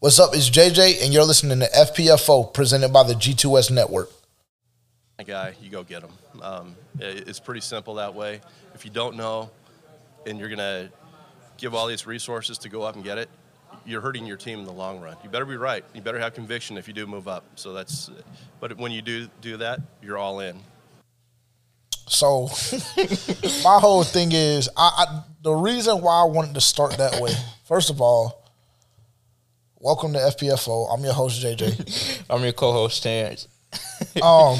What's up? It's JJ, and you're listening to FPFO presented by the G2S Network. Guy, you go get him. Um, it's pretty simple that way. If you don't know, and you're gonna give all these resources to go up and get it, you're hurting your team in the long run. You better be right. You better have conviction if you do move up. So that's, but when you do do that, you're all in. So, my whole thing is, I, I the reason why I wanted to start that way. First of all, welcome to FPFO. I'm your host JJ. I'm your co-host Terrence. um,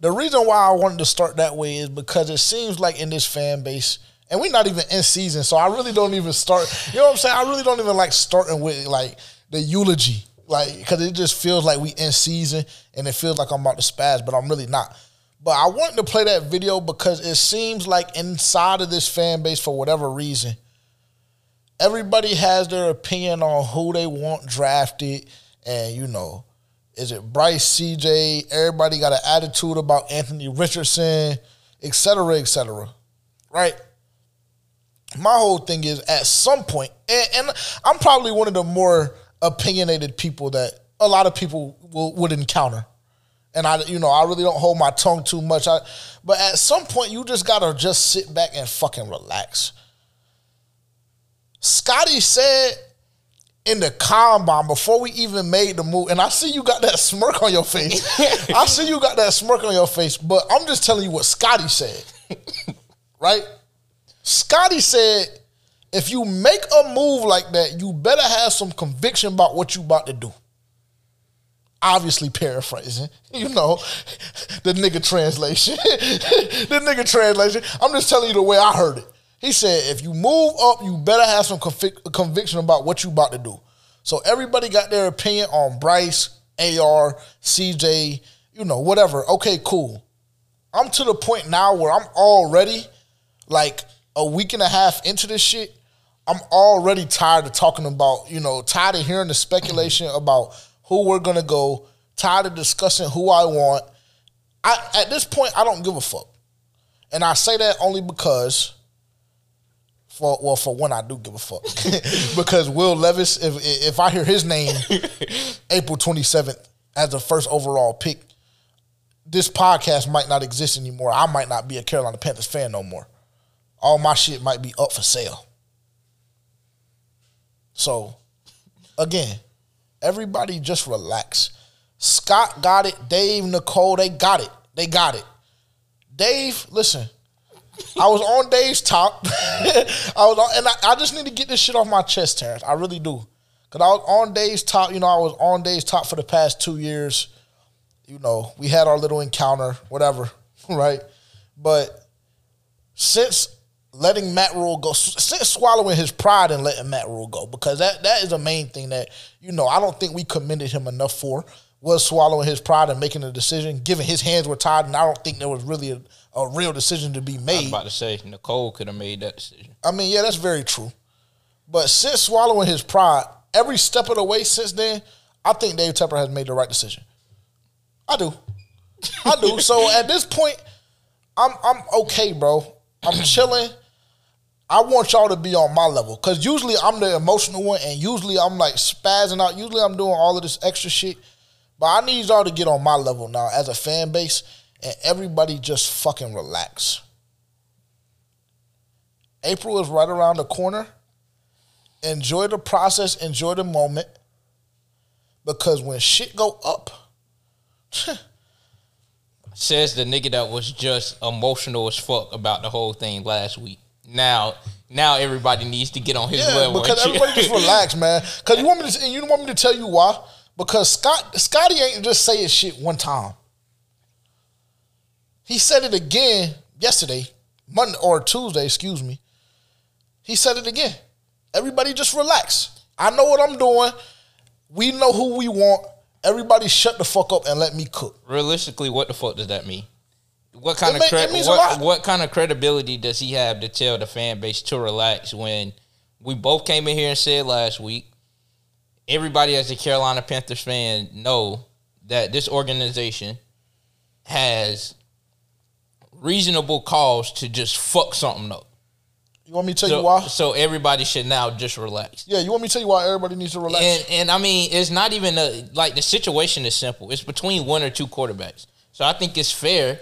the reason why I wanted to start that way is because it seems like in this fan base, and we're not even in season, so I really don't even start. You know what I'm saying? I really don't even like starting with like the eulogy, like because it just feels like we in season, and it feels like I'm about to spaz, but I'm really not. But I wanted to play that video because it seems like inside of this fan base, for whatever reason, everybody has their opinion on who they want drafted, and you know, is it Bryce, CJ? Everybody got an attitude about Anthony Richardson, et cetera, et cetera. Right? My whole thing is at some point, and, and I'm probably one of the more opinionated people that a lot of people will, would encounter. And I, you know, I really don't hold my tongue too much. I, but at some point, you just gotta just sit back and fucking relax. Scotty said in the combine before we even made the move, and I see you got that smirk on your face. I see you got that smirk on your face, but I'm just telling you what Scotty said. right? Scotty said, if you make a move like that, you better have some conviction about what you about to do. Obviously paraphrasing, you know, the nigga translation. the nigga translation. I'm just telling you the way I heard it. He said, if you move up, you better have some convic- conviction about what you about to do. So everybody got their opinion on Bryce, AR, CJ, you know, whatever. Okay, cool. I'm to the point now where I'm already like a week and a half into this shit. I'm already tired of talking about, you know, tired of hearing the speculation about who we're gonna go, tired of discussing who I want. I at this point I don't give a fuck. And I say that only because for well, for one, I do give a fuck because Will Levis. If if I hear his name, April twenty seventh as the first overall pick, this podcast might not exist anymore. I might not be a Carolina Panthers fan no more. All my shit might be up for sale. So, again, everybody just relax. Scott got it. Dave, Nicole, they got it. They got it. Dave, listen. I was on Dave's top. I was on, and I, I, just need to get this shit off my chest, Terrence. I really do. Cause I was on Dave's top. You know, I was on Dave's top for the past two years. You know, we had our little encounter, whatever, right? But since letting Matt Rhule go, since swallowing his pride and letting Matt Rhule go, because that that is a main thing that you know I don't think we commended him enough for was swallowing his pride and making a decision, given his hands were tied, and I don't think there was really a, a real decision to be made. I was about to say Nicole could have made that decision. I mean, yeah, that's very true. But since swallowing his pride, every step of the way since then, I think Dave Tepper has made the right decision. I do. I do. so at this point, I'm I'm okay, bro. I'm chilling. I want y'all to be on my level. Cause usually I'm the emotional one and usually I'm like spazzing out. Usually I'm doing all of this extra shit. But I need y'all to get on my level now as a fan base and everybody just fucking relax. April is right around the corner. Enjoy the process, enjoy the moment. Because when shit go up, says the nigga that was just emotional as fuck about the whole thing last week. Now, now everybody needs to get on his yeah, level. Because everybody just relax, man. Because you want me to, you want me to tell you why? Because Scott Scotty ain't just saying shit one time. He said it again yesterday, Monday or Tuesday, excuse me. He said it again. Everybody just relax. I know what I'm doing. We know who we want. Everybody shut the fuck up and let me cook. Realistically, what the fuck does that mean? What kind it of cre- what, what kind of credibility does he have to tell the fan base to relax when we both came in here and said last week everybody as a Carolina Panthers fan know that this organization has reasonable cause to just fuck something up. You want me to tell so, you why? So everybody should now just relax. Yeah, you want me to tell you why everybody needs to relax? And, and I mean, it's not even a like the situation is simple. It's between one or two quarterbacks. So I think it's fair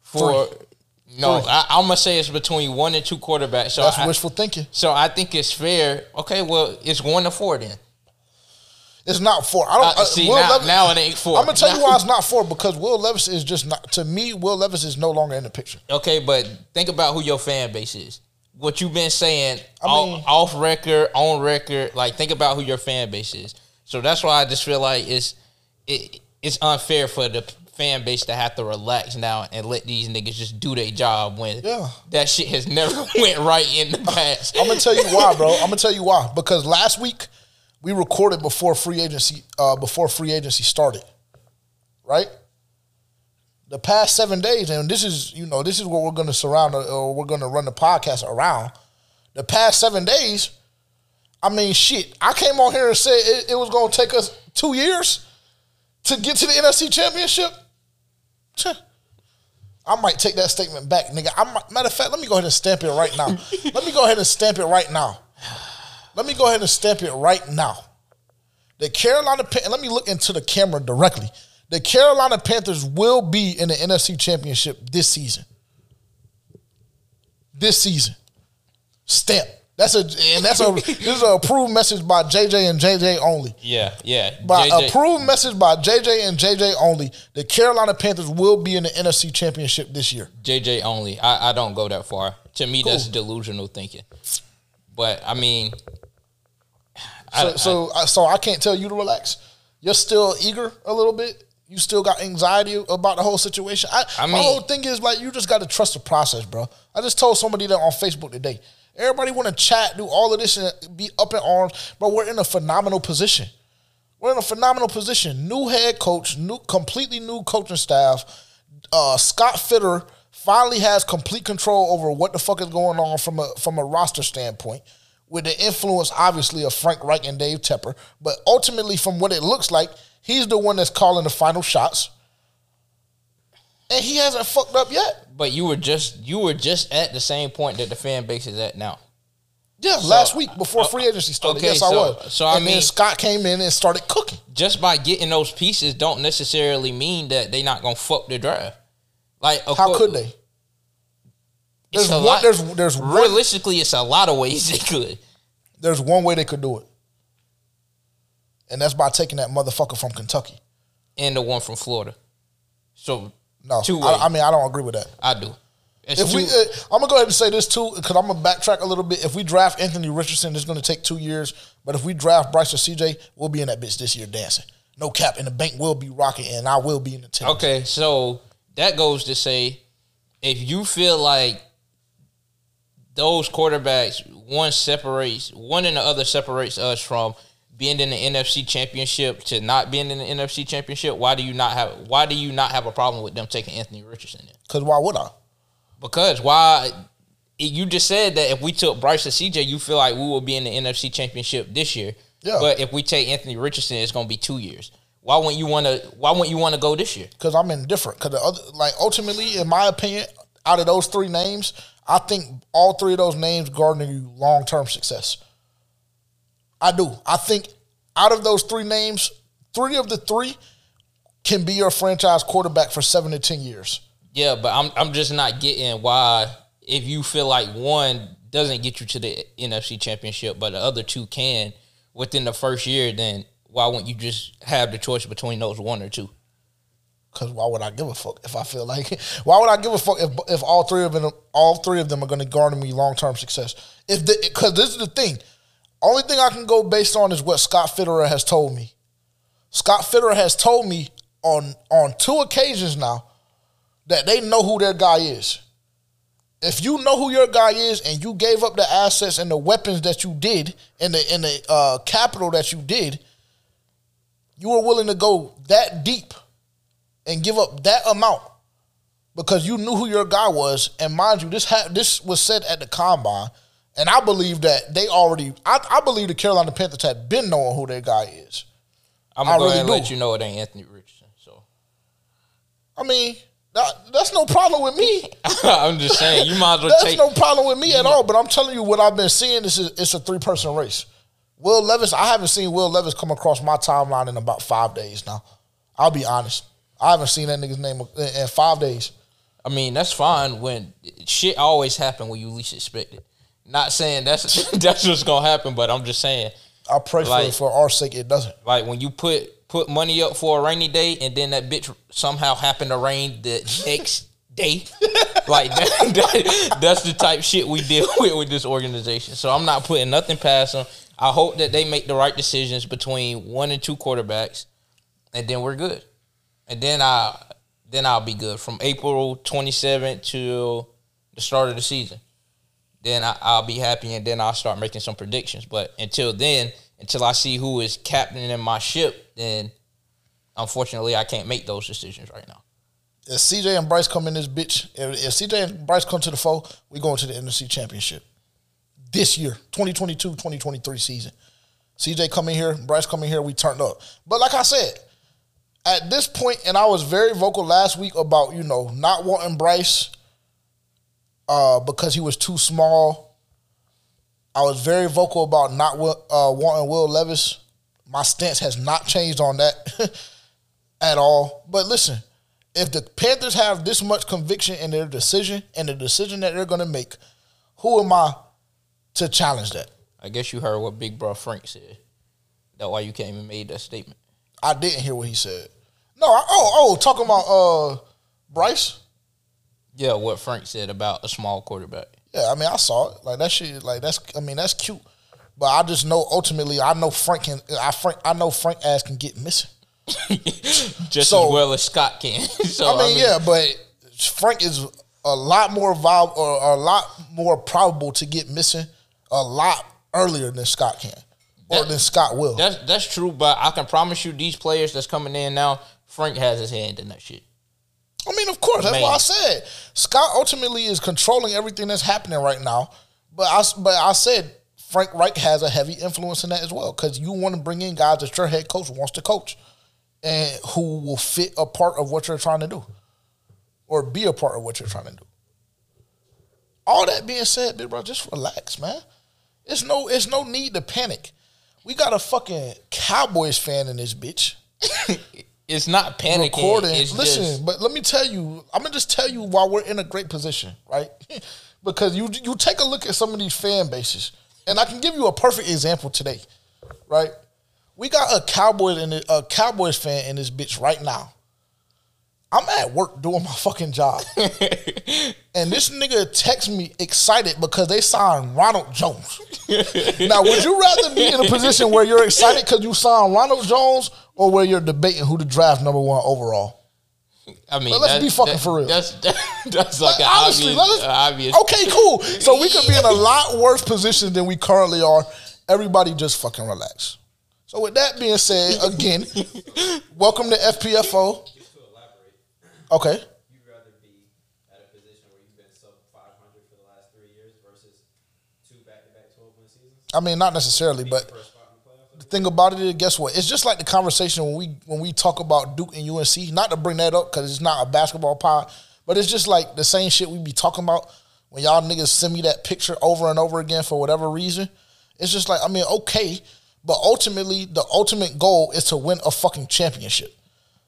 for Three. no. I, am gonna say it's between one and two quarterbacks. So That's I, wishful thinking. So I think it's fair. Okay, well, it's one to four then. It's not four. I don't uh, see now, Levis, now. It ain't four. I'm gonna tell you why it's not four because Will Levis is just not. To me, Will Levis is no longer in the picture. Okay, but think about who your fan base is. What you've been saying I mean, off, off record, on record. Like think about who your fan base is. So that's why I just feel like it's it, it's unfair for the fan base to have to relax now and let these niggas just do their job when yeah. that shit has never went right in the past. I'm gonna tell you why, bro. I'm gonna tell you why. Because last week we recorded before free agency uh, before free agency started, right? The past seven days, and this is you know this is what we're going to surround uh, or we're going to run the podcast around. The past seven days, I mean, shit. I came on here and said it, it was going to take us two years to get to the NFC Championship. I might take that statement back, nigga. I might, matter of fact, let me go ahead and stamp it right now. let me go ahead and stamp it right now. Let me go ahead and stamp it right now. The Carolina Pan- let me look into the camera directly. The Carolina Panthers will be in the NFC Championship this season. This season. Stamp. That's a and that's a this is an approved message by JJ and JJ only. Yeah, yeah. By JJ. approved message by JJ and JJ only. The Carolina Panthers will be in the NFC Championship this year. JJ only. I, I don't go that far. To me, cool. that's delusional thinking. But I mean, so, I, so, I, so I can't tell you to relax. You're still eager a little bit. You still got anxiety about the whole situation. I, I mean, my whole thing is like you just got to trust the process, bro. I just told somebody that on Facebook today. Everybody want to chat, do all of this, and be up in arms, but we're in a phenomenal position. We're in a phenomenal position. New head coach, new, completely new coaching staff. Uh, Scott Fitter finally has complete control over what the fuck is going on from a from a roster standpoint with the influence, obviously, of Frank Reich and Dave Tepper. But ultimately, from what it looks like, he's the one that's calling the final shots. And he hasn't fucked up yet. But you were just you were just at the same point that the fan base is at now. Yeah, so, last week before uh, free agency started. Okay, yes, so, I was. So I and mean, then Scott came in and started cooking. Just by getting those pieces, don't necessarily mean that they're not gonna fuck the draft. Like, how could they? There's one, lot, there's there's realistically, one, it's a lot of ways they could. There's one way they could do it, and that's by taking that motherfucker from Kentucky and the one from Florida. So no, two I, I, mean I don't agree with that. I do. It's if two, we, uh, I'm gonna go ahead and say this too, because I'm gonna backtrack a little bit. If we draft Anthony Richardson, it's gonna take two years. But if we draft Bryce or CJ, we'll be in that bitch this year dancing. No cap, and the bank will be rocking, and I will be in the team. Okay, so that goes to say, if you feel like those quarterbacks, one separates one and the other separates us from being in the NFC Championship to not being in the NFC Championship. Why do you not have Why do you not have a problem with them taking Anthony Richardson? Because why would I? Because why? You just said that if we took Bryce or CJ, you feel like we will be in the NFC Championship this year. Yeah. But if we take Anthony Richardson, it's going to be two years. Why wouldn't you want to? Why wouldn't you want to go this year? Because I'm indifferent. Because the other, like ultimately, in my opinion, out of those three names, I think all three of those names garner you long term success. I do. I think out of those three names, three of the three can be your franchise quarterback for seven to ten years. Yeah, but I'm I'm just not getting why if you feel like one doesn't get you to the NFC championship, but the other two can within the first year, then why wouldn't you just have the choice between those one or two? Cause why would I give a fuck if I feel like? Why would I give a fuck if if all three of them all three of them are going to garner me long term success? If because this is the thing, only thing I can go based on is what Scott Fitterer has told me. Scott Fitterer has told me on on two occasions now that they know who their guy is. If you know who your guy is and you gave up the assets and the weapons that you did and the and the uh, capital that you did, you were willing to go that deep and give up that amount because you knew who your guy was. And mind you, this ha- this was said at the combine, and I believe that they already. I, I believe the Carolina Panthers had been knowing who their guy is. I'm gonna I go really ahead and do. let you know it ain't Anthony Richardson. So, I mean, That, that's no problem with me. I'm just saying, you might as well that's take. no problem with me at all. But I'm telling you what I've been seeing. This is it's a three person race. Will Levis, I haven't seen Will Levis come across my timeline in about five days now. I'll be honest. I haven't seen that nigga's name in, five days. I mean, that's fine when shit always happen when you least expect it. Not saying that's that's what's gonna happen, but I'm just saying. I pray like, for it for our sake it doesn't. Like when you put put money up for a rainy day and then that bitch somehow happened to rain the next day. like that, that, that's the type shit we deal with with this organization. So I'm not putting nothing past them. I hope that they make the right decisions between one and two quarterbacks, and then we're good. And then I then I'll be good from April 27th to the start of the season. Then I, will be happy, and then I'll start making some predictions. But until then, until I see who is captaining my ship, then unfortunately I can't make those decisions right now. If CJ and Bryce come in this bitch, if, if CJ and Bryce come to the fold, we going to the NFC Championship this year, 2022, 2023 season. CJ come in here, Bryce come in here, we turned up. But like I said, at this point, and I was very vocal last week about, you know, not wanting Bryce uh, because he was too small. I was very vocal about not uh, wanting Will Levis. My stance has not changed on that at all. But listen, if the Panthers have this much conviction in their decision and the decision that they're going to make, who am I to challenge that? I guess you heard what Big Bro Frank said. That's why you came and made that statement. I didn't hear what he said. No, I, oh, oh, talking about uh Bryce. Yeah, what Frank said about a small quarterback. Yeah, I mean, I saw it. Like that shit. Like that's. I mean, that's cute. But I just know ultimately, I know Frank can. I Frank. I know Frank ass can get missing. just so, as well as Scott can. so, I, mean, I mean, yeah, but Frank is a lot more viable or a lot more probable to get missing a lot earlier than Scott can. Or than Scott will. That's that's true, but I can promise you these players that's coming in now, Frank has his hand in that shit. I mean, of course, that's Man. what I said. Scott ultimately is controlling everything that's happening right now. But I, but I said Frank Reich has a heavy influence in that as well because you want to bring in guys that your head coach wants to coach and who will fit a part of what you're trying to do or be a part of what you're trying to do. All that being said, big bro, just relax, man. It's no, it's no need to panic. We got a fucking Cowboys fan in this bitch. it's not panicking. Recording. It's Listen, just... but let me tell you, I'm gonna just tell you why we're in a great position, right? because you you take a look at some of these fan bases, and I can give you a perfect example today, right? We got a Cowboys and a Cowboys fan in this bitch right now. I'm at work doing my fucking job. and this nigga text me excited because they signed Ronald Jones. now, would you rather be in a position where you're excited because you signed Ronald Jones or where you're debating who to draft number one overall? I mean, but let's be fucking that, for real. That's that, that's like, like honestly, obvious, obvious. Okay, cool. So we could be in a lot worse position than we currently are. Everybody just fucking relax. So with that being said, again, welcome to FPFO. Okay. You'd rather be at a position where you've been sub 500 for the last three years versus two back-to-back 12-win seasons? I mean, not necessarily, but the thing about it is, guess what? It's just like the conversation when we when we talk about Duke and UNC. Not to bring that up because it's not a basketball pod, but it's just like the same shit we be talking about when y'all niggas send me that picture over and over again for whatever reason. It's just like I mean, okay, but ultimately the ultimate goal is to win a fucking championship.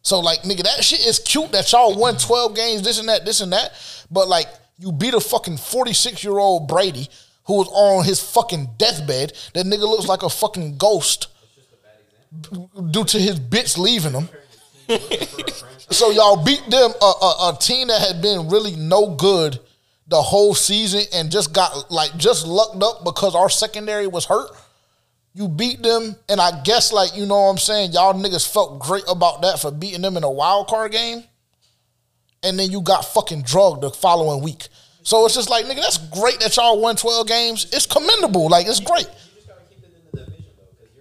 So like nigga, that shit is cute that y'all won 12 games, this and that, this and that. But like you beat a fucking 46 year old Brady who was on his fucking deathbed. That nigga looks like a fucking ghost due to his bitch leaving him. so y'all beat them a, a, a team that had been really no good the whole season and just got like just lucked up because our secondary was hurt you beat them, and I guess like you know what I'm saying, y'all niggas felt great about that for beating them in a wild card game, and then you got fucking drugged the following week. So it's just like nigga, that's great that y'all won 12 games. It's commendable, like it's great. You just gotta keep it in the division though, because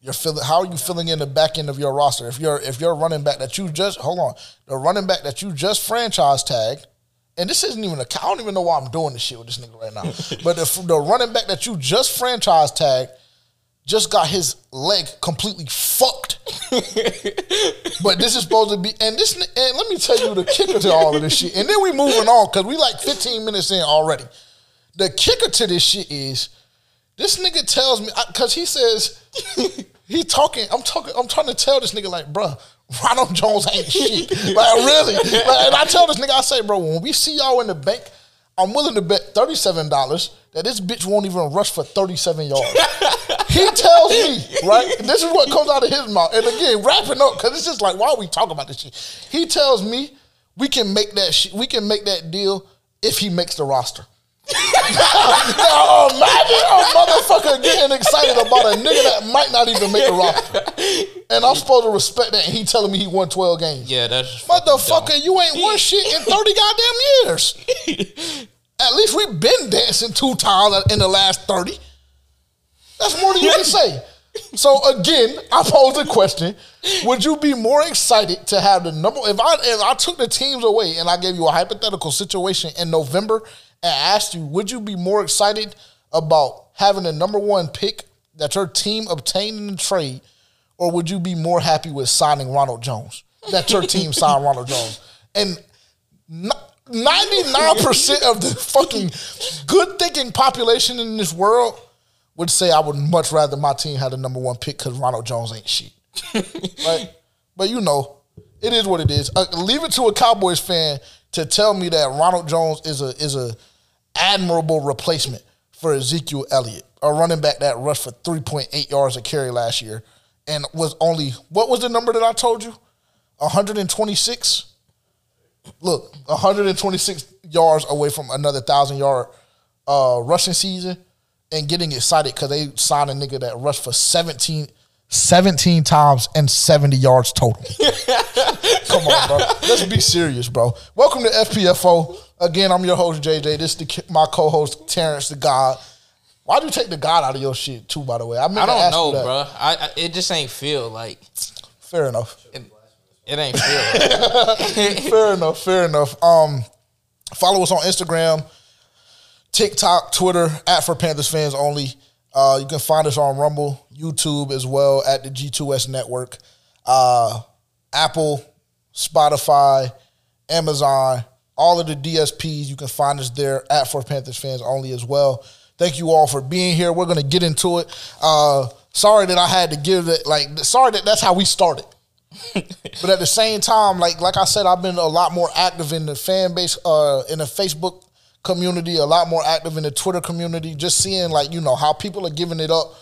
you're feeling. How are you filling in the back end of your roster? If you're if you're running back that you just hold on, the running back that you just franchise tagged and this isn't even a. I don't even know why I'm doing this shit with this nigga right now. but the, the running back that you just franchise tagged just got his leg completely fucked. but this is supposed to be, and this, and let me tell you the kicker to all of this shit. And then we moving on because we like 15 minutes in already. The kicker to this shit is this nigga tells me because he says he talking. I'm talking. I'm trying to tell this nigga like, bruh, Ronald Jones ain't shit. like really. Like, and I tell this nigga, I say, bro, when we see y'all in the bank, I'm willing to bet thirty seven dollars that this bitch won't even rush for 37 yards. he tells me, right? This is what comes out of his mouth. And again, wrapping up, because it's just like, why are we talking about this shit? He tells me we can make that sh- we can make that deal if he makes the roster. Now imagine a motherfucker getting excited about a nigga that might not even make the roster. And I'm supposed to respect that and he telling me he won 12 games. Yeah, that's Motherfucker, you ain't won shit in 30 goddamn years. At least we've been dancing two times in the last 30. That's more than you can say. So again, I pose the question: Would you be more excited to have the number? If I if I took the teams away and I gave you a hypothetical situation in November and asked you, would you be more excited about having the number one pick that your team obtained in the trade, or would you be more happy with signing Ronald Jones? That your team signed Ronald Jones, and 99% of the fucking good thinking population in this world would say I would much rather my team had the number one pick because Ronald Jones ain't shit. right? But you know, it is what it is. Uh, leave it to a Cowboys fan to tell me that Ronald Jones is a is a admirable replacement for Ezekiel Elliott, a running back that rushed for 3.8 yards a carry last year and was only what was the number that I told you? 126 look, 126 yards away from another thousand yard uh, rushing season and getting excited because they signed a nigga that rushed for 17, 17 times and 70 yards total. Come on, bro. Let's be serious, bro. Welcome to FPFO. Again, I'm your host, JJ. This is the, my co host, Terrence the God. Why'd you take the God out of your shit, too, by the way? I, mean, I don't know, bro. I, I, it just ain't feel like. Fair enough. It, it ain't feel. fair enough. Fair enough. Um, follow us on Instagram, TikTok, Twitter at for Panthers fans only. Uh, you can find us on Rumble, YouTube as well at the G2S Network, uh, Apple, Spotify, Amazon, all of the DSPs. You can find us there at for Panthers fans only as well. Thank you all for being here. We're gonna get into it. Uh, sorry that I had to give it like sorry that that's how we started. but at the same time, like like I said, I've been a lot more active in the fan base, uh, in the Facebook community, a lot more active in the Twitter community, just seeing like, you know, how people are giving it up,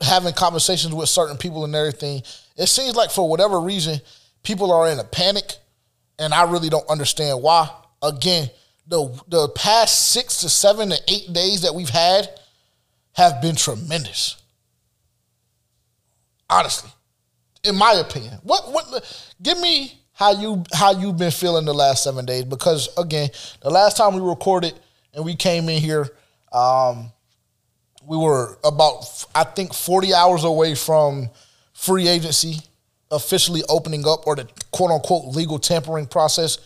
having conversations with certain people and everything. It seems like for whatever reason, people are in a panic, and I really don't understand why. Again, the the past six to seven to eight days that we've had have been tremendous. Honestly in my opinion. What what give me how you how you've been feeling the last seven days because again the last time we recorded and we came in here um, we were about I think forty hours away from free agency officially opening up or the quote unquote legal tampering process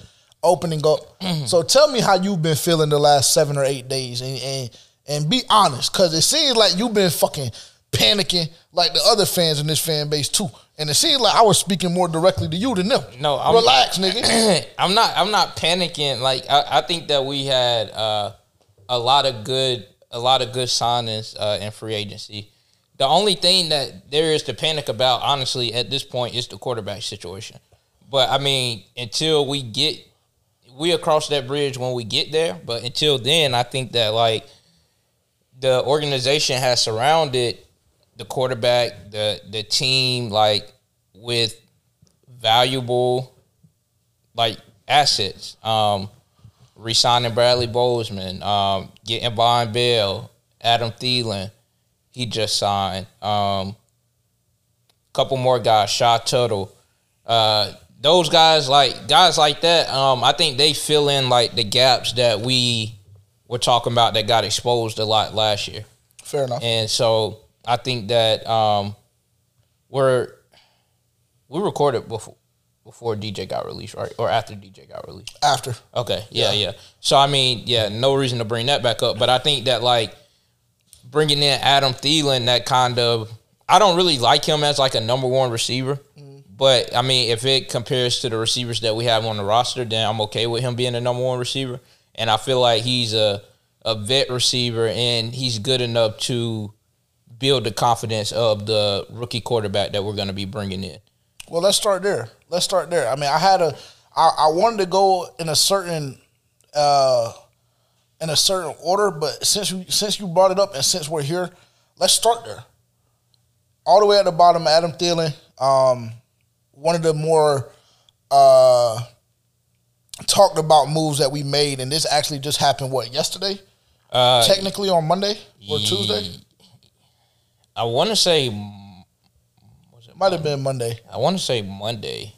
opening up. Mm-hmm. So tell me how you've been feeling the last seven or eight days and and, and be honest because it seems like you've been fucking panicking like the other fans in this fan base too. And it seems like I was speaking more directly to you than them. No, I'm, relax, nigga. I'm not. I'm not panicking. Like I, I think that we had uh, a lot of good, a lot of good signings uh, in free agency. The only thing that there is to panic about, honestly, at this point, is the quarterback situation. But I mean, until we get, we across that bridge when we get there. But until then, I think that like the organization has surrounded the quarterback, the the team like with valuable like assets. Um, resigning Bradley Bozeman, um, getting Vonn Bell, Adam Thielen, he just signed. Um, couple more guys, Shy Tuttle. Uh, those guys like guys like that, um, I think they fill in like the gaps that we were talking about that got exposed a lot last year. Fair enough. And so I think that um, we're we recorded before before DJ got released, right, or after DJ got released? After. Okay. Yeah, yeah. yeah. So I mean, yeah, no reason to bring that back up, but I think that like bringing in Adam Thielen, that kind of I don't really like him as like a number one receiver. Mm-hmm. But I mean, if it compares to the receivers that we have on the roster, then I'm okay with him being the number one receiver. And I feel like he's a a vet receiver and he's good enough to build the confidence of the rookie quarterback that we're going to be bringing in. Well, let's start there. Let's start there. I mean, I had a, I, I wanted to go in a certain, uh, in a certain order, but since you since you brought it up and since we're here, let's start there. All the way at the bottom, Adam Thielen, um, one of the more uh, talked about moves that we made, and this actually just happened. What yesterday? Uh, Technically on Monday or Tuesday. I want to say. it Might have been Monday. I want to say Monday.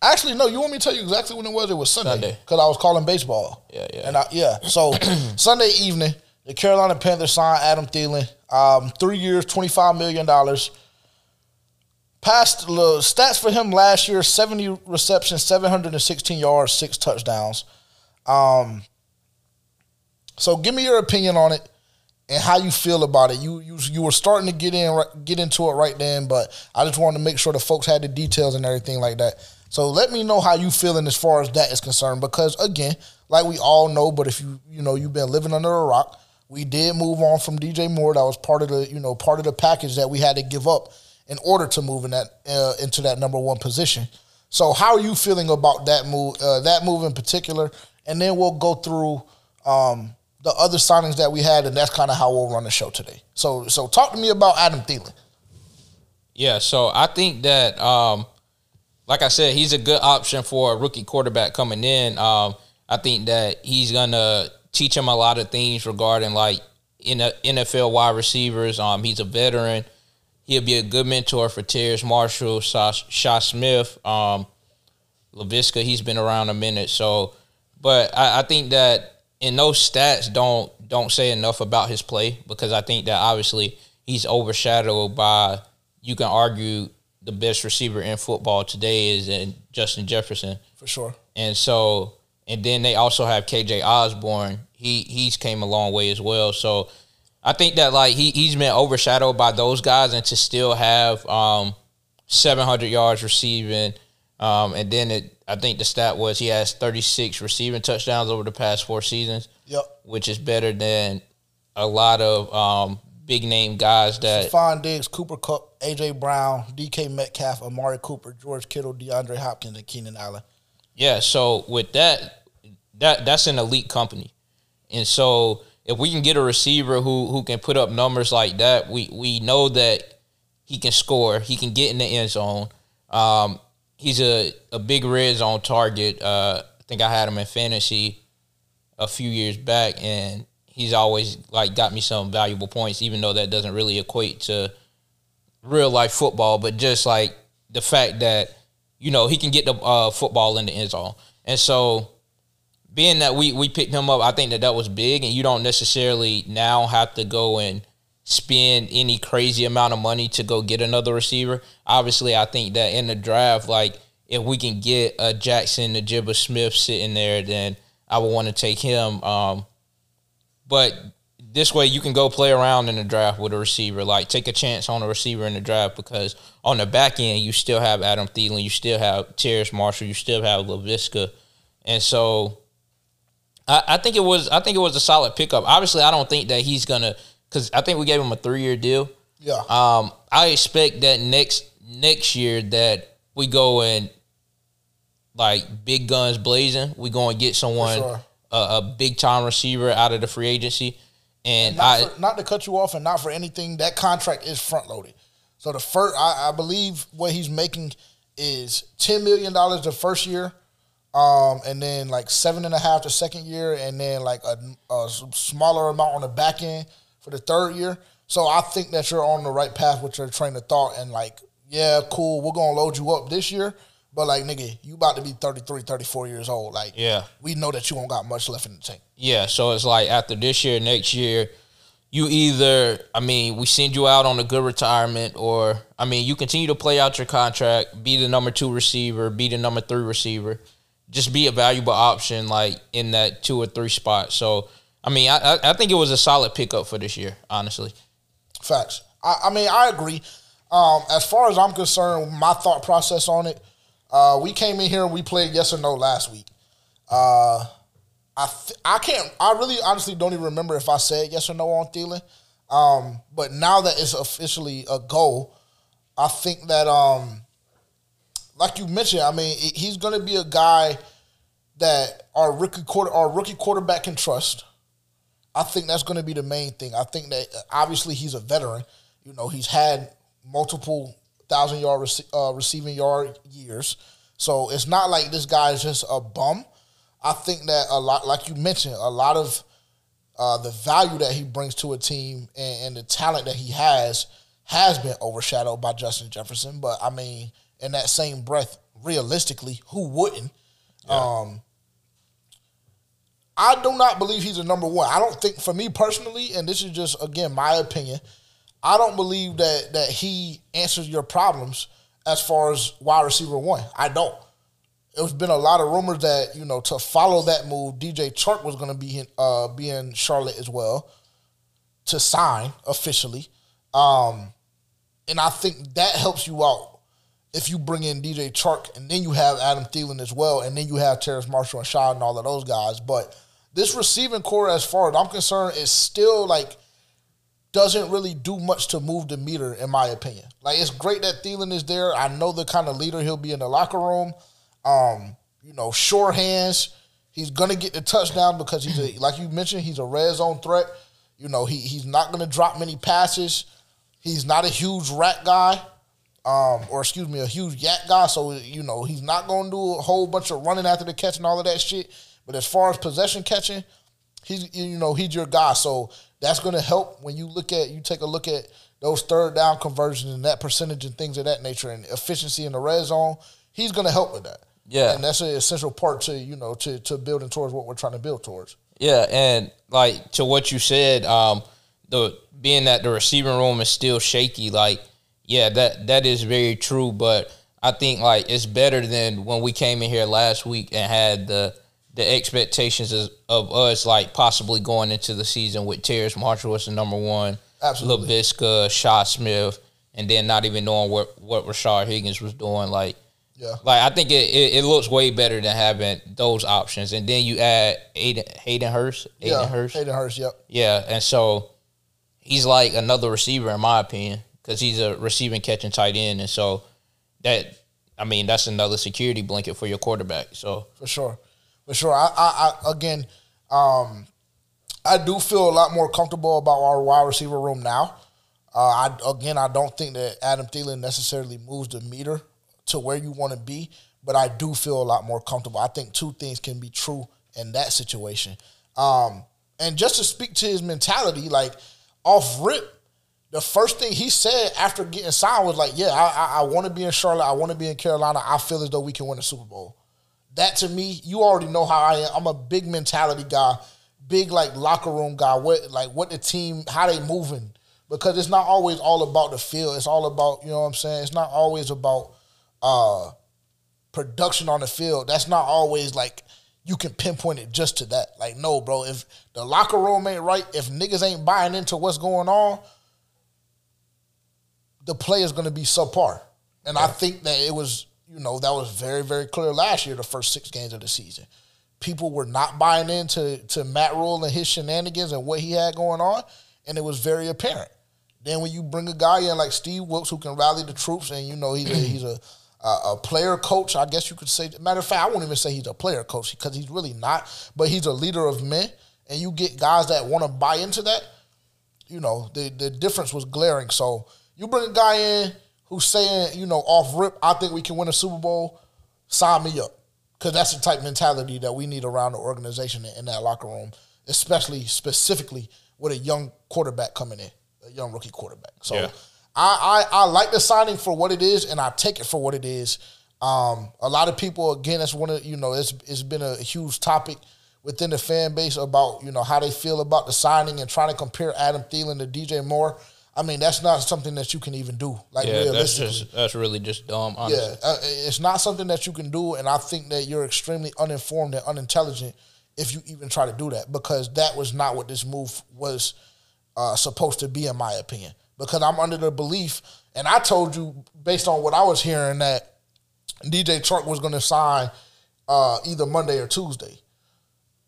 Actually, no. You want me to tell you exactly when it was? It was Sunday because I was calling baseball. Yeah, yeah, and I, yeah. So Sunday evening, the Carolina Panthers signed Adam Thielen, um, three years, twenty five million dollars. The stats for him last year: seventy receptions, seven hundred and sixteen yards, six touchdowns. Um, so give me your opinion on it and how you feel about it. You you you were starting to get in get into it right then, but I just wanted to make sure the folks had the details and everything like that. So let me know how you feeling as far as that is concerned, because again, like we all know, but if you you know you've been living under a rock, we did move on from DJ Moore. That was part of the you know part of the package that we had to give up in order to move in that uh, into that number one position. So how are you feeling about that move? Uh, that move in particular, and then we'll go through. Um, the other signings that we had, and that's kind of how we'll run the show today. So, so talk to me about Adam Thielen. Yeah, so I think that, um, like I said, he's a good option for a rookie quarterback coming in. Um, I think that he's gonna teach him a lot of things regarding like in NFL wide receivers. Um, he's a veteran. He'll be a good mentor for Terrace Marshall, Shi Smith, um, Laviska. He's been around a minute, so. But I, I think that and those stats don't don't say enough about his play because I think that obviously he's overshadowed by you can argue the best receiver in football today is in Justin Jefferson for sure. And so and then they also have KJ Osborn. He he's came a long way as well. So I think that like he he's been overshadowed by those guys and to still have um 700 yards receiving um and then it I think the stat was he has 36 receiving touchdowns over the past four seasons. Yep. Which is better than a lot of um, big name guys that Stefon Diggs, Cooper Kupp, AJ Brown, DK Metcalf, Amari Cooper, George Kittle, DeAndre Hopkins, and Keenan Allen. Yeah, so with that, that that's an elite company, and so if we can get a receiver who who can put up numbers like that, we we know that he can score, he can get in the end zone. Um, he's a, a big red zone target. Uh, I think I had him in fantasy a few years back, and he's always like got me some valuable points, even though that doesn't really equate to real life football. But just like the fact that you know he can get the uh, football in the end zone, and so being that we we picked him up, I think that that was big, and you don't necessarily now have to go and spend any crazy amount of money to go get another receiver. Obviously, I think that in the draft, like if we can get a Jaxon, a Jibba Smith sitting there, then I would want to take him. Um, but this way, you can go play around in the draft with a receiver. Like take a chance on a receiver in the draft because on the back end, you still have Adam Thielen, you still have Terrace Marshall, you still have Laviska, and so. I, I think it was. I think it was a solid pickup. Obviously, I don't think that he's gonna because I think we gave him a three year deal. Yeah. Um, I expect that next next year that we go and like big guns blazing. We go and get someone sure. a, a big time receiver out of the free agency. And, and not, I, for, not to cut you off, and not for anything. That contract is front loaded. So the first, I, I believe, what he's making is ten million dollars the first year, um, and then like seven and a half the second year, and then like a, a smaller amount on the back end for the third year. So I think that you're on the right path with your train of thought and like, yeah, cool, we're gonna load you up this year. But like nigga, you about to be 33, 34 years old. Like, yeah, we know that you don't got much left in the tank. Yeah, so it's like after this year, next year, you either, I mean, we send you out on a good retirement, or I mean, you continue to play out your contract, be the number two receiver, be the number three receiver, just be a valuable option like in that two or three spot. So I mean, I, I think it was a solid pickup for this year, honestly. Facts. I, I mean, I agree. Um, as far as I'm concerned, my thought process on it, uh, we came in here and we played yes or no last week. Uh, I th- I can't. I really honestly don't even remember if I said yes or no on Thielen. Um, but now that it's officially a goal, I think that um, like you mentioned, I mean, he's going to be a guy that our rookie quarter our rookie quarterback can trust. I think that's going to be the main thing. I think that obviously he's a veteran. You know, he's had multiple thousand yard rec- uh, receiving yard years, so it's not like this guy is just a bum. I think that a lot, like you mentioned, a lot of uh, the value that he brings to a team and, and, the talent that he has has been overshadowed by Justin Jefferson. But I mean, in that same breath, realistically, who wouldn't? Yeah. Um, I do not believe he's a number one. I don't think, for me personally, and this is just again my opinion, I don't believe that that he answers your problems as far as wide receiver one. I don't. There's been a lot of rumors that you know to follow that move, DJ Chark was going to be in, uh, be in Charlotte as well to sign officially, um, and I think that helps you out if you bring in DJ Chark and then you have Adam Thielen as well, and then you have Terrace Marshall and Shaw and all of those guys. But this receiving core, as far as I'm concerned, is still like doesn't really do much to move the meter, in my opinion. Like it's great that Thielen is there. I know the kind of leader he'll be in the locker room. Um, you know, sure hands. He's gonna get the touchdown because he's a, like you mentioned, he's a red zone threat. You know, he he's not gonna drop many passes. He's not a huge rat guy, um, or excuse me, a huge yak guy. So you know, he's not gonna do a whole bunch of running after the catch and all of that shit. But as far as possession catching, he's you know he's your guy. So that's gonna help when you look at you take a look at those third down conversions and that percentage and things of that nature and efficiency in the red zone. He's gonna help with that. Yeah, and that's an essential part to you know to to building towards what we're trying to build towards. Yeah, and like to what you said, um, the being that the receiving room is still shaky, like yeah, that that is very true. But I think like it's better than when we came in here last week and had the the expectations of, of us like possibly going into the season with Terrace Marshall was the number one, absolutely, Laviska, Shi Smith, and then not even knowing what what Rashard Higgins was doing, like yeah. Like I think it, it, it, looks way better than having those options. And then you add Aiden, Hayden Hurst. Aiden yeah, Hurst. Hayden Hurst, yep. Yeah. And so he's like another receiver in my opinion because he's a receiving catching tight end. And so that, I mean, that's another security blanket for your quarterback. So For sure. For sure. I, I, I again, um, I do feel a lot more comfortable about our wide receiver room now. Uh, I again, I don't think that Adam Thielen necessarily moves the meter to where you want to be, but I do feel a lot more comfortable. I think two things can be true in that situation. Um, and just to speak to his mentality, like off rip, the first thing he said after getting signed was like, "Yeah, I, I, I want to be in Charlotte. I want to be in Carolina. I feel as though we can win a Super Bowl." That to me, you already know how I am. I'm a big mentality guy, big like locker room guy. What like what the team, how they moving, because it's not always all about the field. It's all about you know what I'm saying. It's not always about uh, production on the field, that's not always like you can pinpoint it just to that. Like, no, bro, if the locker room ain't right, if niggas ain't buying into what's going on, the play is going to be subpar. And yeah. I think that it was, you know, that was very, very clear last year, the first six games of the season. People were not buying into to Matt Rhule and his shenanigans and what he had going on, and it was very apparent. Then when you bring a guy in like Steve Wilks who can rally the troops, and you know he's a, he's a a player coach, I guess you could say. Matter of fact, I won't even say he's a player coach because he's really not, but he's a leader of men. And you get guys that want to buy into that, you know, the, the difference was glaring. So you bring a guy in who's saying, you know, off rip, I think we can win a Super Bowl, sign me up. Because that's the type mentality that we need around the organization in that locker room, especially specifically with a young quarterback coming in, a young rookie quarterback. So yeah. I, I, I like the signing for what it is, and I take it for what it is. Um, a lot of people, again, that's one of you know, it's it's been a huge topic within the fan base about you know how they feel about the signing and trying to compare Adam Thielen to DJ Moore. I mean, that's not something that you can even do. Like yeah, realistically, that's, just, that's really just dumb. Honestly. Yeah, uh, it's not something that you can do, and I think that you're extremely uninformed and unintelligent if you even try to do that because that was not what this move was uh, supposed to be, in my opinion. because I'm under the belief, and I told you based on what I was hearing that DJ Chark was going to sign uh, either Monday or Tuesday.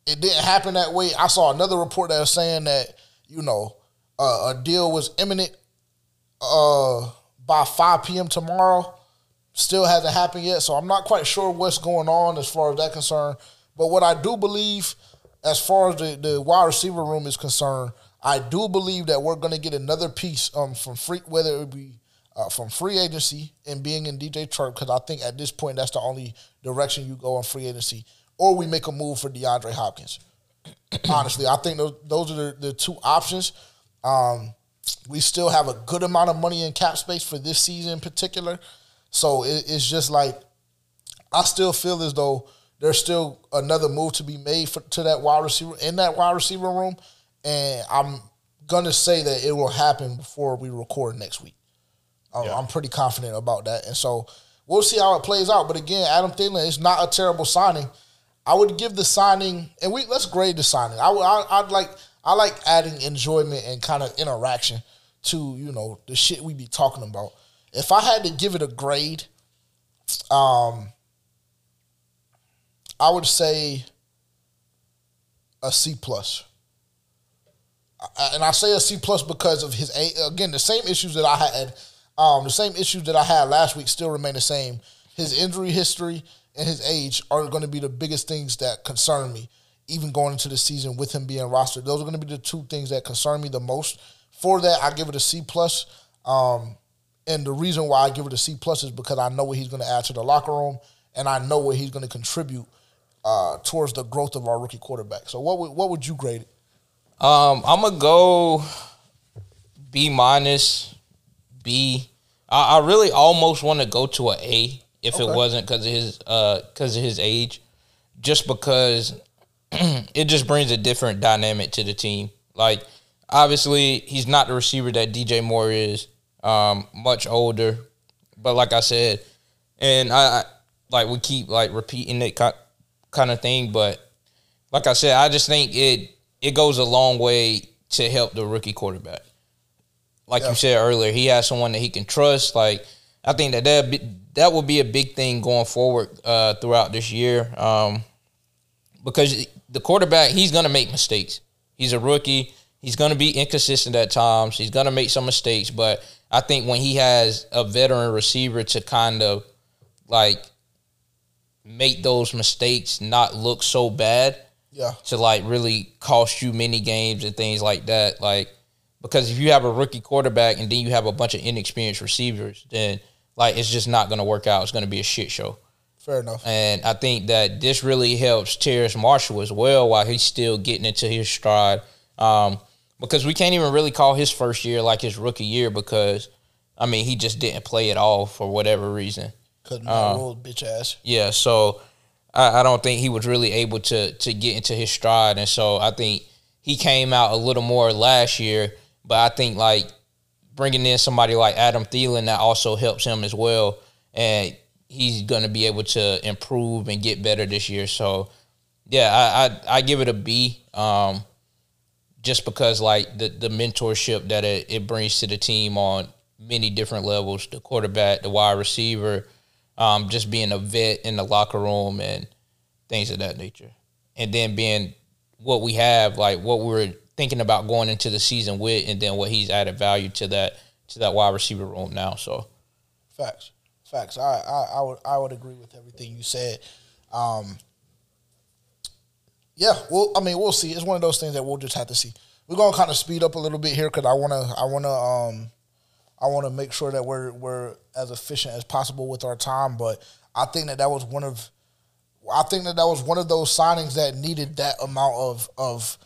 It didn't happen that way. I saw another report that was saying that you know uh, a deal was imminent uh, by 5 p.m. tomorrow. Still hasn't happened yet, so I'm not quite sure what's going on as far as that concern. But what I do believe, as far as the, the wide receiver room is concerned, I do believe that we're going to get another piece um, from free, whether it be uh, from free agency and being in DJ Chark, because I think at this point that's the only direction you go on free agency, or we make a move for DeAndre Hopkins. Honestly, I think those, those are the, the two options. Um, we still have a good amount of money in cap space for this season in particular. So it, it's just like I still feel as though there's still another move to be made for, to that wide receiver in that wide receiver room and I'm gonna say that it will happen before we record next week. Yeah. I'm pretty confident about that, and so we'll see how it plays out. But again, Adam Thielen is not a terrible signing. I would give the signing, and we let's grade the signing. I would, I, would like, I like adding enjoyment and kind of interaction to you know the shit we be talking about. If I had to give it a grade, um, I would say a C plus and I say a C plus because of his again the same issues that I had, um, the same issues that I had last week still remain the same. His injury history and his age are going to be the biggest things that concern me, even going into the season with him being rostered. Those are going to be the two things that concern me the most. For that, I give it a C plus. Um, and the reason why I give it a C plus is because I know what he's going to add to the locker room, and I know what he's going to contribute uh, towards the growth of our rookie quarterback. So, what would what would you grade it? Um, I'm gonna go B minus, B. I, I really almost want to go to a A if okay. it wasn't because of his uh because of his age, just because it just brings a different dynamic to the team. Like obviously he's not the receiver that DJ Moore is, um, much older, but like I said, and I, I like we keep like repeating that kind of thing, but like I said, I just think it it goes a long way to help the rookie quarterback. Like yeah. you said earlier, he has someone that he can trust. Like I think that that that will be a big thing going forward uh, throughout this year, um, because the quarterback he's going to make mistakes. He's a rookie. He's going to be inconsistent at times. He's going to make some mistakes, but I think when he has a veteran receiver to kind of like make those mistakes not look so bad, yeah. To like really cost you many games and things like that. Like because if you have a rookie quarterback and then you have a bunch of inexperienced receivers, then like it's just not gonna work out. It's gonna be a shit show. Fair enough. And I think that this really helps Terrace Marshall as well while he's still getting into his stride. Um, because we can't even really call his first year like his rookie year because I mean he just didn't play at all for whatever reason. Couldn't um, roll bitch ass. Yeah, so I, I don't think he was really able to to get into his stride, and so I think he came out a little more last year. But I think like bringing in somebody like Adam Thielen that also helps him as well, and he's going to be able to improve and get better this year. So yeah, I I, I give it a B. Um, just because like the the mentorship that it, it brings to the team on many different levels, the quarterback, the wide receiver, um, just being a vet in the locker room and things of that nature. And then being what we have, like what we are thinking about going into the season with, and then what he's added value to that to that wide receiver room now. So, facts, facts. I I, I would I would agree with everything you said. Um, yeah, well, I mean, we'll see. It's one of those things that we'll just have to see. We're gonna kind of speed up a little bit here because I wanna I wanna um I want to make sure that we're we're as efficient as possible with our time. But I think that that was one of I think that that was one of those signings that needed that amount of of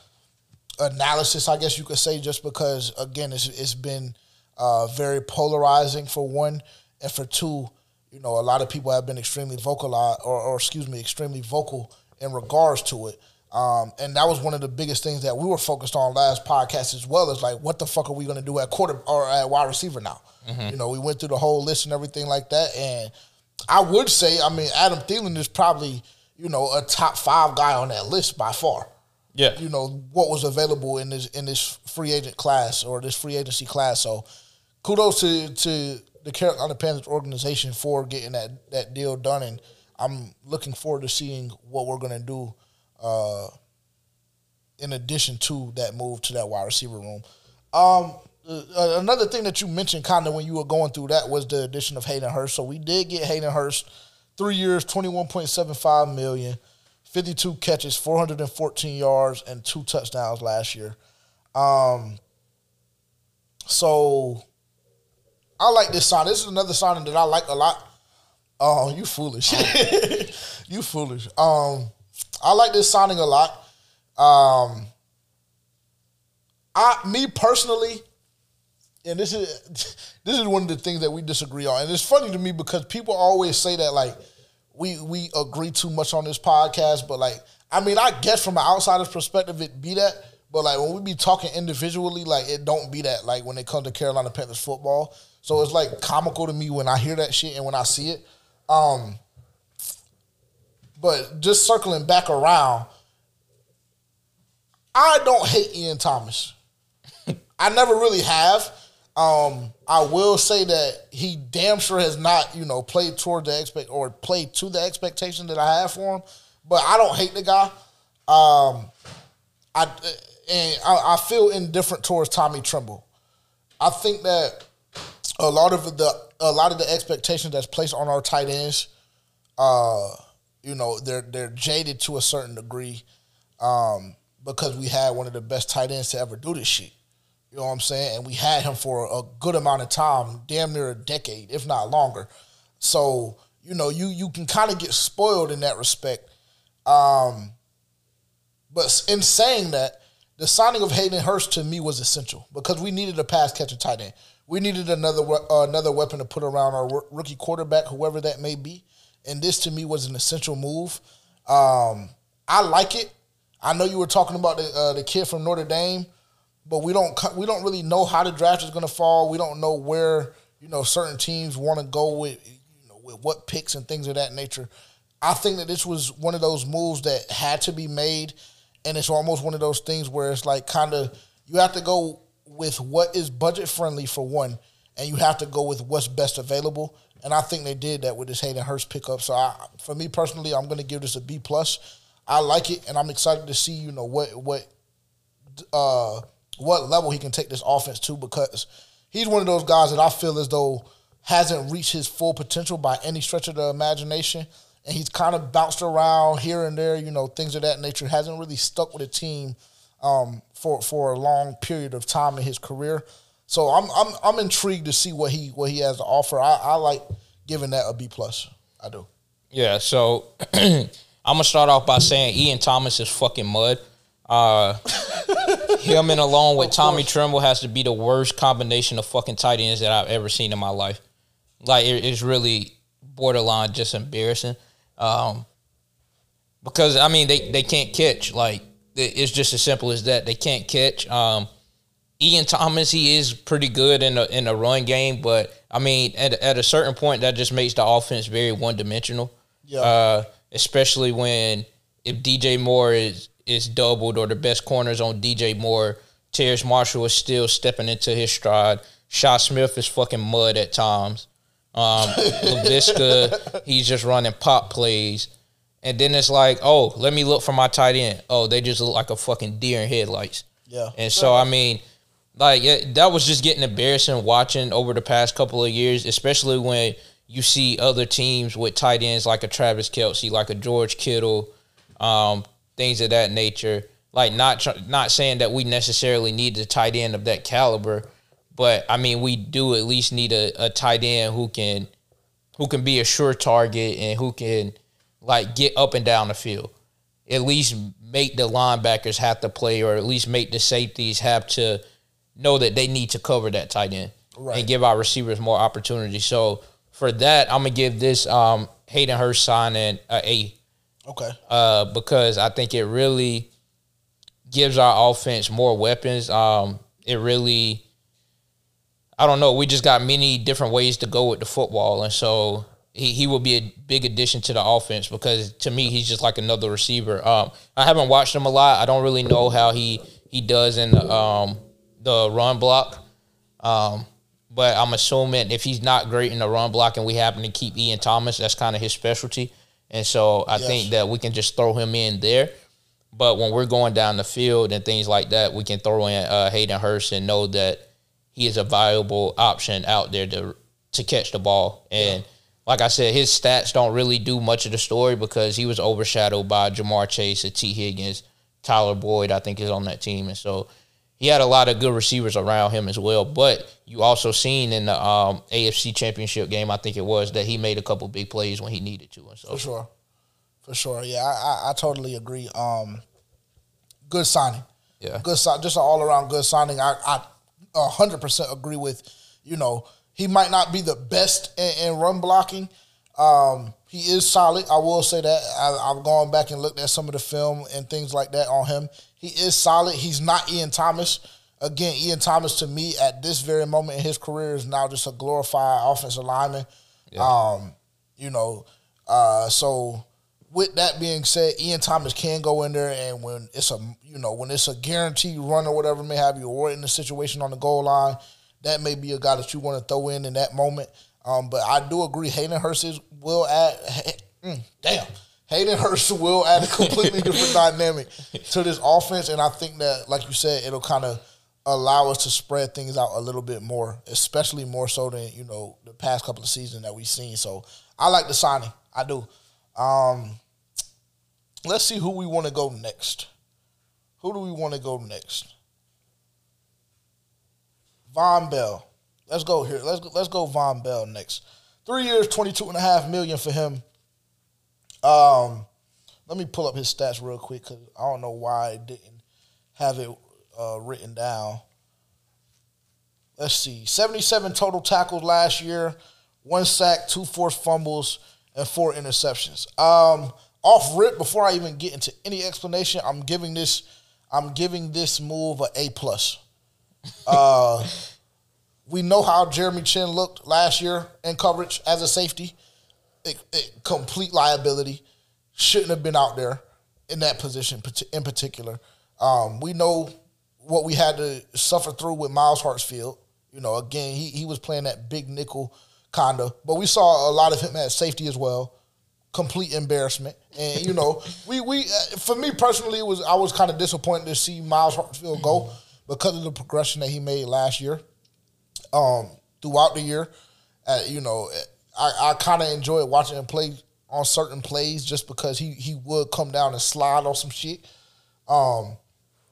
analysis. I guess you could say just because again it's it's been uh, very polarizing for one, and for two, you know, a lot of people have been extremely vocal or, or excuse me, extremely vocal in regards to it. Um, and that was one of the biggest things that we were focused on last podcast as well. Is like, what the fuck are we going to do at quarter or at wide receiver now? Mm-hmm. You know, we went through the whole list and everything like that. And I would say, I mean, Adam Thielen is probably you know a top five guy on that list by far. Yeah, you know what was available in this in this free agent class or this free agency class. So kudos to to the Carolina Panthers organization for getting that that deal done, and I'm looking forward to seeing what we're gonna do. Uh, in addition to that move to that wide receiver room, um, uh, another thing that you mentioned, kind of when you were going through that, was the addition of Hayden Hurst. So we did get Hayden Hurst, three years, twenty one point seven five million. 52 catches, 414 yards, and two touchdowns last year. Um, so I like this sign. This is another signing that I like a lot. Oh, you foolish. you foolish. Um, I like this signing a lot. Um, I, me personally, and this is this is one of the things that we disagree on, and it's funny to me because people always say that like we we agree too much on this podcast, but like I mean, I guess from an outsider's perspective, it be that. But like when we be talking individually, like it don't be that. Like when it comes to Carolina Panthers football, so it's like comical to me when I hear that shit and when I see it. Um, but just circling back around, I don't hate Ian Thomas. I never really have. Um, I will say that he damn sure has not, you know, played toward the expect or played to the expectation that I have for him. But I don't hate the guy. Um, I and I, I feel indifferent towards Tommy Tremble. I think that a lot of the a lot of the expectations that's placed on our tight ends, uh, you know, they're they're jaded to a certain degree, um, because we had one of the best tight ends to ever do this shit. You know what I'm saying? And we had him for a good amount of time, damn near a decade, if not longer. So, you know, you you can kind of get spoiled in that respect. Um, but in saying that, the signing of Hayden Hurst to me was essential because we needed a pass catcher tight end. We needed another uh, another weapon to put around our rookie quarterback, whoever that may be. And this to me was an essential move. Um, I like it. I know you were talking about the uh, the kid from Notre Dame but we don't we don't really know how the draft is going to fall. We don't know where you know certain teams want to go with you know with what picks and things of that nature. I think that this was one of those moves that had to be made, and it's almost one of those things where it's like kind of you have to go with what is budget friendly for one, and you have to go with what's best available. And I think they did that with this Hayden Hurst pickup. So I, for me personally, I'm going to give this a B plus. I like it, and I'm excited to see you know what what uh, what level he can take this offense to because he's one of those guys that I feel as though hasn't reached his full potential by any stretch of the imagination. And he's kind of bounced around here and there, you know, things of that nature. Hasn't really stuck with a team um, for for a long period of time in his career. So I'm I'm I'm intrigued to see what he what he has to offer. I, I like giving that a B plus. I do. Yeah. So I'm gonna start off by saying Ian Thomas is fucking mud. Uh, him and along with Tommy Tremble has to be the worst combination of fucking tight ends that I've ever seen in my life. Like it, it's really borderline just embarrassing. Um, because I mean they, they can't catch. Like it's just as simple as that. They can't catch. Um, Ian Thomas, he is pretty good in the in the run game, but I mean at at a certain point that just makes the offense very one dimensional. Yeah. Uh, especially when if DJ Moore is is doubled or the best corners on DJ Moore. Terrace Marshall is still stepping into his stride. Shi Smith is fucking mud at times. Um, Laviska, he's just running pop plays. And then it's like, oh, let me look for my tight end. Oh, they just look like a fucking deer in headlights. Yeah. And so, I mean, like, yeah, that was just getting embarrassing watching over the past couple of years, especially when you see other teams with tight ends like a Travis Kelce, like a George Kittle, um, things of that nature. Like not not saying that we necessarily need the tight end of that caliber, but I mean we do at least need a, a tight end who can who can be a sure target and who can like get up and down the field. At least make the linebackers have to play, or at least make the safeties have to know that they need to cover that tight end right. and give our receivers more opportunity. So for that, I'm gonna give this um, Hayden Hurst signing a A Okay. Uh, because I think it really gives our offense more weapons. Um, it really, I don't know. We just got many different ways to go with the football, and so he, he will be a big addition to the offense because to me he's just like another receiver. Um, I haven't watched him a lot. I don't really know how he he does in the um, the run block. Um, but I'm assuming if he's not great in the run block and we happen to keep Ian Thomas, that's kind of his specialty. And so I yes. think that we can just throw him in there. But when we're going down the field and things like that, we can throw in uh, Hayden Hurst and know that he is a viable option out there to to catch the ball. And yeah. like I said, his stats don't really do much of the story because he was overshadowed by Ja'Marr Chase and Tee Higgins. Tyler Boyd, I think, is on that team. And so he had a lot of good receivers around him as well. But you also seen in the um, AFC Championship game, I think it was, that he made a couple big plays when he needed to. And so. For sure. For sure. Yeah, I, I, I totally agree. Um, good signing. Yeah. Good sign, just an all around good signing. I, I 100% agree with, you know, he might not be the best in, in run blocking. Um, he is solid. I will say that. I, I've gone back and looked at some of the film and things like that on him. He is solid. He's not Ian Thomas. Again, Ian Thomas to me at this very moment in his career is now just a glorified offensive lineman. Yeah. Um, you know, uh, so with that being said, Ian Thomas can go in there, and when it's a you know when it's a guaranteed run or whatever may have you, or in the situation on the goal line, that may be a guy that you want to throw in in that moment. Um, but I do agree, Hayden Hurst will add. Mm, damn, Hayden Hurst will add a completely different dynamic to this offense, and I think that, like you said, it'll kind of allow us to spread things out a little bit more, especially more so than you know the past couple of seasons that we've seen. So I like the signing. I do. Um, let's see who we want to go next. Who do we want to go next? Vonn Bell. Let's go here. Let's go, let's go Vonn Bell next. Three years, twenty two and a half million for him. Um, let me pull up his stats real quick because I don't know why I didn't have it uh, written down. Let's see, seventy seven total tackles last year, one sack, two forced fumbles, and four interceptions. Um, off rip, before I even get into any explanation, I'm giving this I'm giving this move a A plus. Uh, we know how Jeremy Chinn looked last year in coverage as a safety. It, it, complete liability. Shouldn't have been out there in that position in particular. Um, we know what we had to suffer through with Myles Hartsfield. You know, again, he, he was playing that big nickel kind of, but we saw a lot of him at safety as well complete embarrassment. And you know, we we uh, for me personally, it was I was kind of disappointed to see Myles Hartsfield go because of the progression that he made last year. Um, throughout the year, uh, you know, I, I kind of enjoyed watching him play on certain plays just because he he would come down and slide on some shit. Um,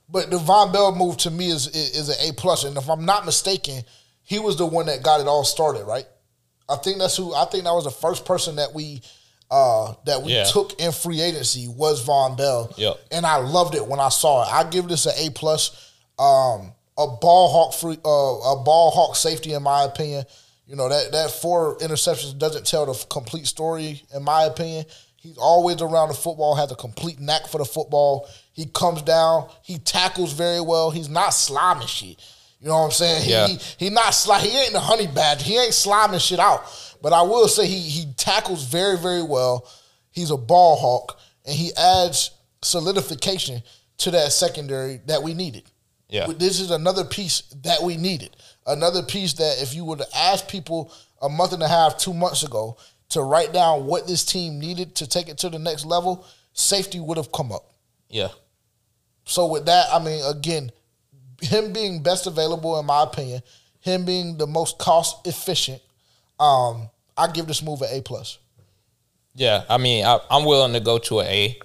but the Vonn Bell move to me is is, is an A plus, and if I'm not mistaken, he was the one that got it all started, right? I think that's who. I think that was the first person that we uh, that we yeah. took in free agency was Vonn Bell. Yep. And I loved it when I saw it. I give this an A plus. Um, a ball hawk free, uh, a ball hawk safety in my opinion. You know that that four interceptions doesn't tell the complete story in my opinion. He's always around the football, has a complete knack for the football. He comes down, he tackles very well. He's not sliming shit. You know what I'm saying? Yeah. He, he, he not sli- He ain't the honey badger. He ain't sliming shit out. But I will say he he tackles very very well. He's a ball hawk, and he adds solidification to that secondary that we needed. Yeah, this is another piece that we needed. Another piece that if you were to ask people a month and a half, two months ago to write down what this team needed to take it to the next level, safety would have come up. Yeah. So with that, I mean, again, him being best available, in my opinion, him being the most cost efficient, um, I give this move an A plus. Yeah, I mean, I, am willing to go to an A,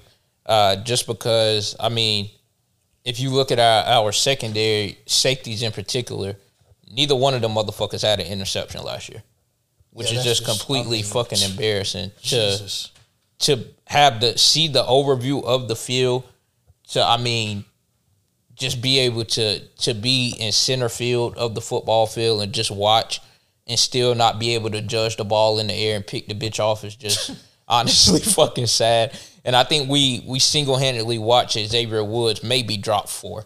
uh, just because I mean, if you look at our our secondary safeties in particular, neither one of them motherfuckers had an interception last year, which yeah, is just, just completely I mean, fucking embarrassing Jesus. to to have the see the overview of the field. To I mean, just be able to to be in center field of the football field and just watch and still not be able to judge the ball in the air and pick the bitch off is just honestly fucking sad. And I think we we single handedly watch Xavier Woods maybe drop four.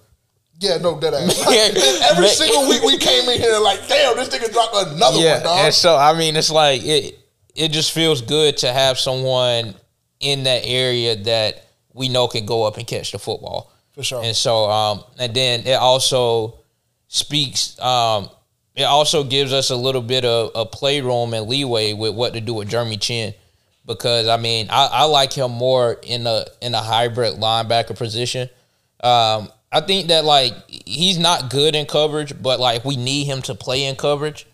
Yeah, no, that ass. every single week we came in here like, damn, this nigga dropped another yeah, one, dog. And so I mean, it's like it it just feels good to have someone in that area that we know can go up and catch the football. For sure. And so um and then it also speaks um it also gives us a little bit of a playroom and leeway with what to do with Jeremy Chinn. Because I mean, I, I like him more in a in a hybrid linebacker position. Um, I think that like he's not good in coverage, but like we need him to play in coverage.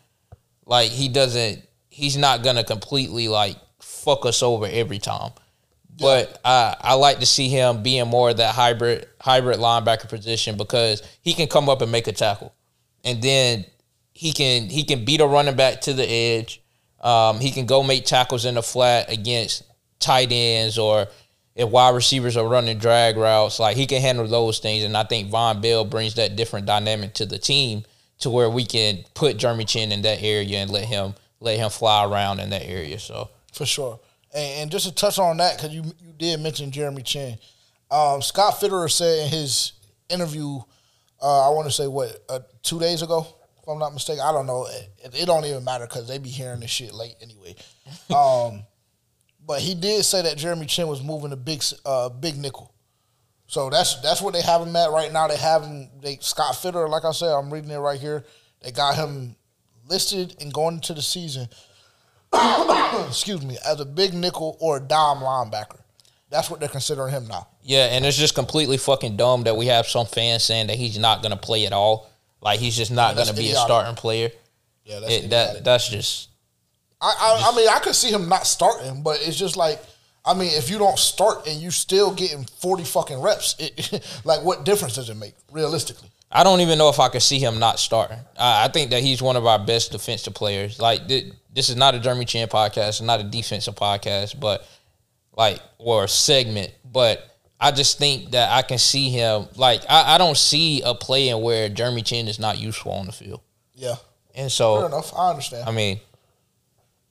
Like he doesn't, he's not gonna completely like fuck us over every time. But I, I like to see him being more of that hybrid hybrid linebacker position because he can come up and make a tackle, and then he can he can beat a running back to the edge. Um, he can go make tackles in the flat against tight ends or if wide receivers are running drag routes. Like he can handle those things, and I think Vonn Bell brings that different dynamic to the team to where we can put Jeremy Chinn in that area and let him let him fly around in that area. So for sure. And, and just to touch on that, because you you did mention Jeremy Chinn, um, Scott Fitterer said in his interview, uh, I want to say what uh, two days ago, if I'm not mistaken. I don't know. It, it don't even matter because they be hearing this shit late anyway. Um, but he did say that Jeremy Chinn was moving a big uh, big nickel. So that's that's what they have him at right now. They have him. They Scott Fitter, like I said, I'm reading it right here. They got him listed and going into the season. excuse me, as a big nickel or a dime linebacker. That's what they're considering him now. Yeah, and it's just completely fucking dumb that we have some fans saying that he's not going to play at all. Like he's just not yeah, going to be idiotic. a starting player. Yeah, that's it, that that's just. I, I I mean I could see him not starting, but it's just like I mean if you don't start and you still getting forty fucking reps, it, like what difference does it make realistically? I don't even know if I could see him not starting. I, I think that he's one of our best defensive players. Like th- this is not a Jeremy Chinn podcast, not a defensive podcast, but like or a segment, but I just think that I can see him like I, I don't see a play in where Jeremy Chinn is not useful on the field. Yeah. And so fair enough. I understand. I mean,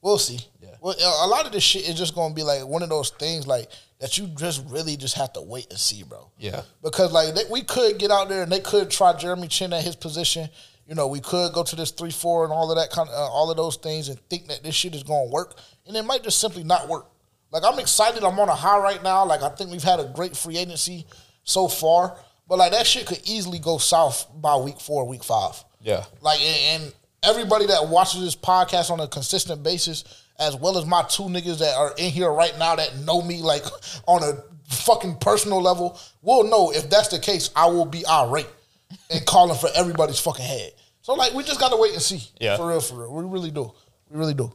we'll see. Yeah. Well, a lot of this shit is just gonna be like one of those things like that you just really just have to wait and see, bro. Yeah. Because like they, we could get out there and they could try Jeremy Chinn at his position. You know, we could go to this three four and all of that kind of uh, all of those things and think that this shit is gonna work, and it might just simply not work. Like I'm excited. I'm on a high right now. Like I think we've had a great free agency so far. But like that shit could easily go south by week four, week five. Yeah. Like and everybody that watches this podcast on a consistent basis, as well as my two niggas that are in here right now that know me like on a fucking personal level, will know if that's the case, I will be irate and calling for everybody's fucking head. So like we just gotta wait and see. Yeah. For real, for real. We really do. We really do.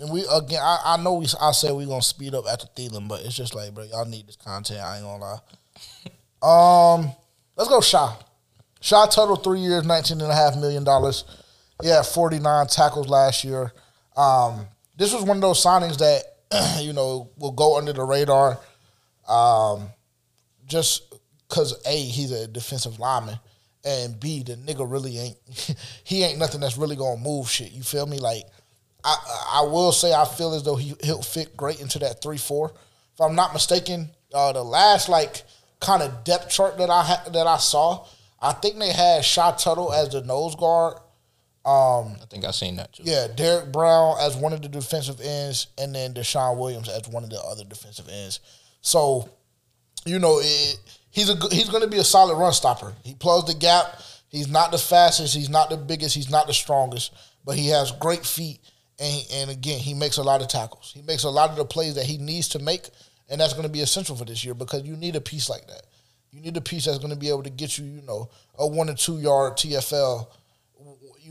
And we again, I, I know we. I said we gonna speed up after Thielen, but it's just like, bro, y'all need this content. I ain't gonna lie. Um, let's go, Shy. Shy Tuttle three years, nineteen and a half million dollars. Yeah, forty nine tackles last year. Um, this was one of those signings that you know will go under the radar. Um, just because a he's a defensive lineman, and b the nigga really ain't he ain't nothing that's really gonna move shit. You feel me? Like I I will say I feel as though he he'll fit great into that three four. If I'm not mistaken, uh, the last like kind of depth chart that I ha- that I saw, I think they had Shy Tuttle as the nose guard. Um, I think I seen that too. Yeah, Derrick Brown as one of the defensive ends, and then DeShawn Williams as one of the other defensive ends. So, you know, it, he's a he's going to be a solid run stopper. He plugs the gap. He's not the fastest. He's not the biggest. He's not the strongest, but he has great feet and and again, he makes a lot of tackles. He makes a lot of the plays that he needs to make, and that's going to be essential for this year because you need a piece like that. You need a piece that's going to be able to get you, you know, a one or two yard TFL,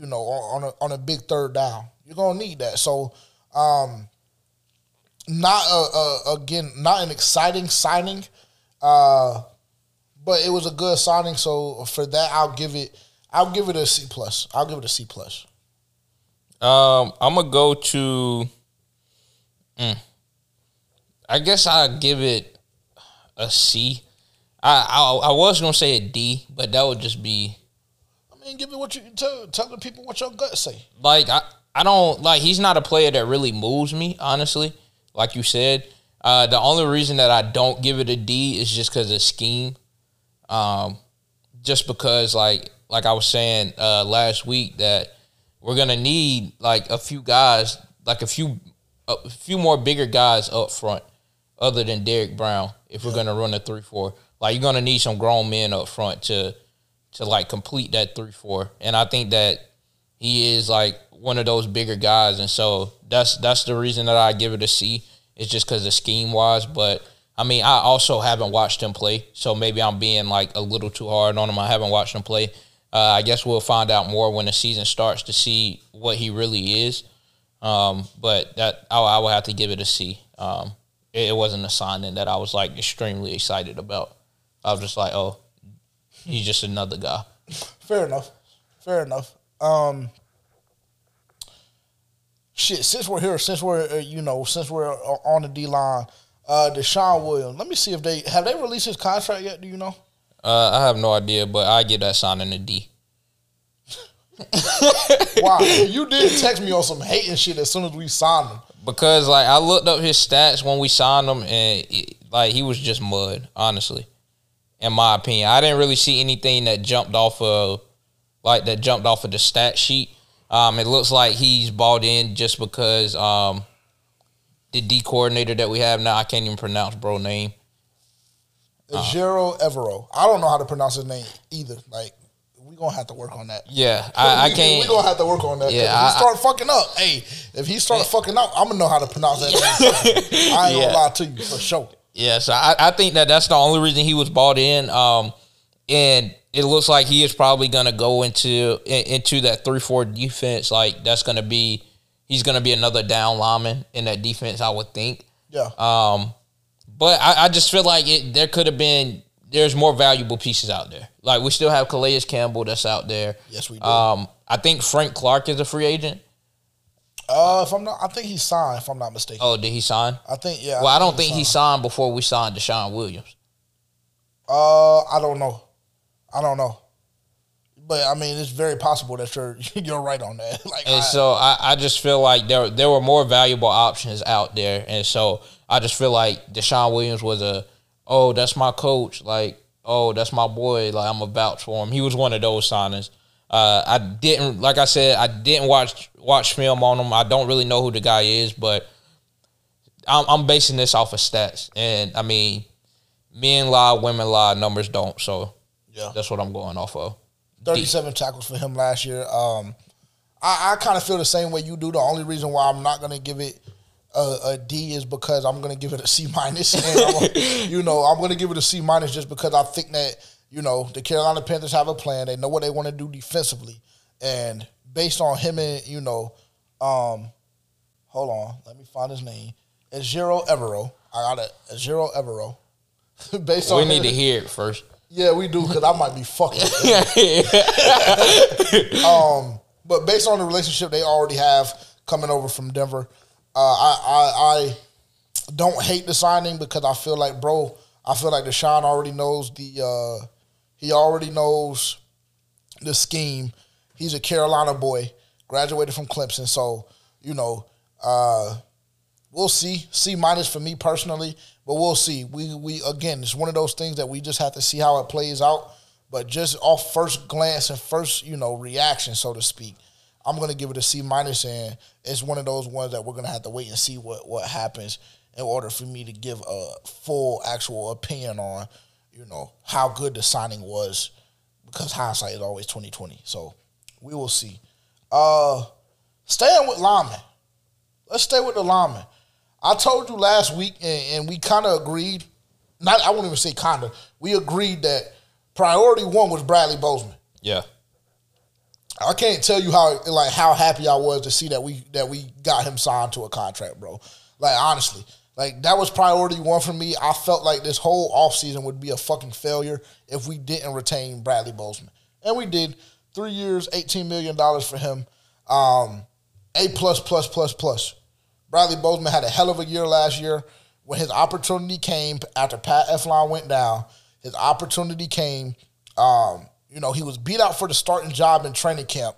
you know, on a on a big third down. You're to need that. So, um, not a, a, again, not an exciting signing, uh, but it was a good signing. So for that, I'll give it, I'll give it a C plus. I'll give it a C plus. Um, I'm gonna go to. Mm, I guess I'll give it a C. I, I I was gonna say a D, but that would just be. Mean, give it what you tell tell the people what your gut say. Like I I don't like he's not a player that really moves me honestly. Like you said, uh, the only reason that I don't give it a D is just because of scheme. Um, just because like like I was saying uh, last week that we're gonna need like a few guys, like a few a few more bigger guys up front, other than Derrick Brown, if we're gonna run a three four. Like you're gonna need some grown men up front to to like complete that three four. And I think that he is like one of those bigger guys, and so that's that's the reason that I give it a C. It's just because the scheme wise, but I mean, I also haven't watched him play, so maybe I'm being like a little too hard on him. I haven't watched him play. Uh, I guess we'll find out more when the season starts to see what he really is. Um, but that I, I, will have to give it a C. Um, it, it, wasn't a signing that I was like extremely excited about. I was just like, oh, he's just another guy. Fair enough. Fair enough. Um, shit. Since we're here, since we're uh, you know, since we're on the D line, uh, DeShawn Williams. Let me see if they have they released his contract yet. Do you know? Uh, I have no idea, but I get that signing a D. wow, you did text me on some hating shit as soon as we signed him. Because like I looked up his stats when we signed him, and it, like he was just mud, honestly. In my opinion, I didn't really see anything that jumped off of like that jumped off of the stat sheet. Um, it looks like he's bought in just because um, the D coordinator that we have now, I can't even pronounce bro name. Ejiro Evero. I don't know how to pronounce his name either. Like we gonna have to work on that. Yeah, I, I can't. We gonna have to work on that. Yeah, if he start fucking up. Hey, if he start fucking up, I'm gonna know how to pronounce that. Name. I ain't yeah. gonna lie to you for sure. Yeah, so I, I think that that's the only reason he was bought in. Um, and it looks like he is probably gonna go into into that three four defense. Like that's gonna be he's gonna be another down lineman in that defense. I would think. Yeah. Um, but I, I just feel like it. There could have been there's more valuable pieces out there. Like we still have Calais Campbell that's out there. Yes, we do. Um, I think Frank Clark is a free agent. Uh, if I'm not, I think he signed. If I'm not mistaken. Oh, did he sign? I think yeah. Well, I, I don't think, he, signed. he signed before we signed DeShawn Williams. Uh, I don't know. I don't know. But I mean, it's very possible that you're you're right on that. like, and I, so I, I just feel like there there were more valuable options out there, and so I just feel like DeShawn Williams was a oh, that's my coach. Like, oh, that's my boy. Like, I'm a vouch for him. He was one of those signings. Uh, I didn't, like I said, I didn't watch watch film on him. I don't really know who the guy is, but I'm, I'm basing this off of stats. And I mean, men lie, women lie, numbers don't. So yeah, that's what I'm going off of. 37 tackles for him last year. Um, I, I kind of feel the same way you do. The only reason why I'm not going to give it a, a D is because I'm gonna give it a C minus. you know, I'm gonna give it a C minus just because I think that you know the Carolina Panthers have a plan. They know what they want to do defensively, and based on him and you know, um, hold on, let me find his name. Ejiro Evero. I got it. Ejiro Evero. based on we need him, to hear it first. Yeah, we do because I might be fucking. um, but based on the relationship they already have coming over from Denver, uh, I, I I don't hate the signing because I feel like, bro, I feel like DeShawn already knows the uh, he already knows the scheme. He's a Carolina boy, graduated from Clemson, so you know, uh, we'll see. C minus for me personally, but we'll see. We we again, it's one of those things that we just have to see how it plays out. But just off first glance and first, you know, reaction, so to speak, I'm gonna give it a C minus, and it's one of those ones that we're gonna have to wait and see what what happens in order for me to give a full actual opinion on, you know, how good the signing was, because hindsight is always twenty twenty. So we will see. Uh, staying with linemen, let's stay with the linemen. I told you last week, and, and we kind of agreed. Not I won't even say kind of. We agreed that priority one was Bradley Bozeman. Yeah. I can't tell you how like how happy I was to see that we that we got him signed to a contract, bro. Like honestly, like that was priority one for me. I felt like this whole offseason would be a fucking failure if we didn't retain Bradley Bozeman. And we did. Three years, eighteen million dollars for him. Um, a plus plus plus plus. Bradley Bozeman had a hell of a year last year. When his opportunity came after Pat Elflein went down, his opportunity came. Um, you know, he was beat out for the starting job in training camp.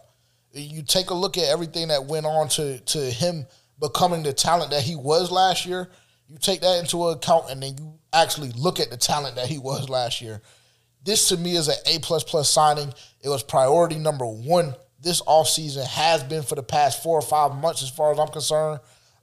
You take a look at everything that went on to to him becoming the talent that he was last year. You take that into account, and then you actually look at the talent that he was last year. This to me is an A plus plus signing. It was priority number one this off season has been for the past four or five months, as far as I'm concerned.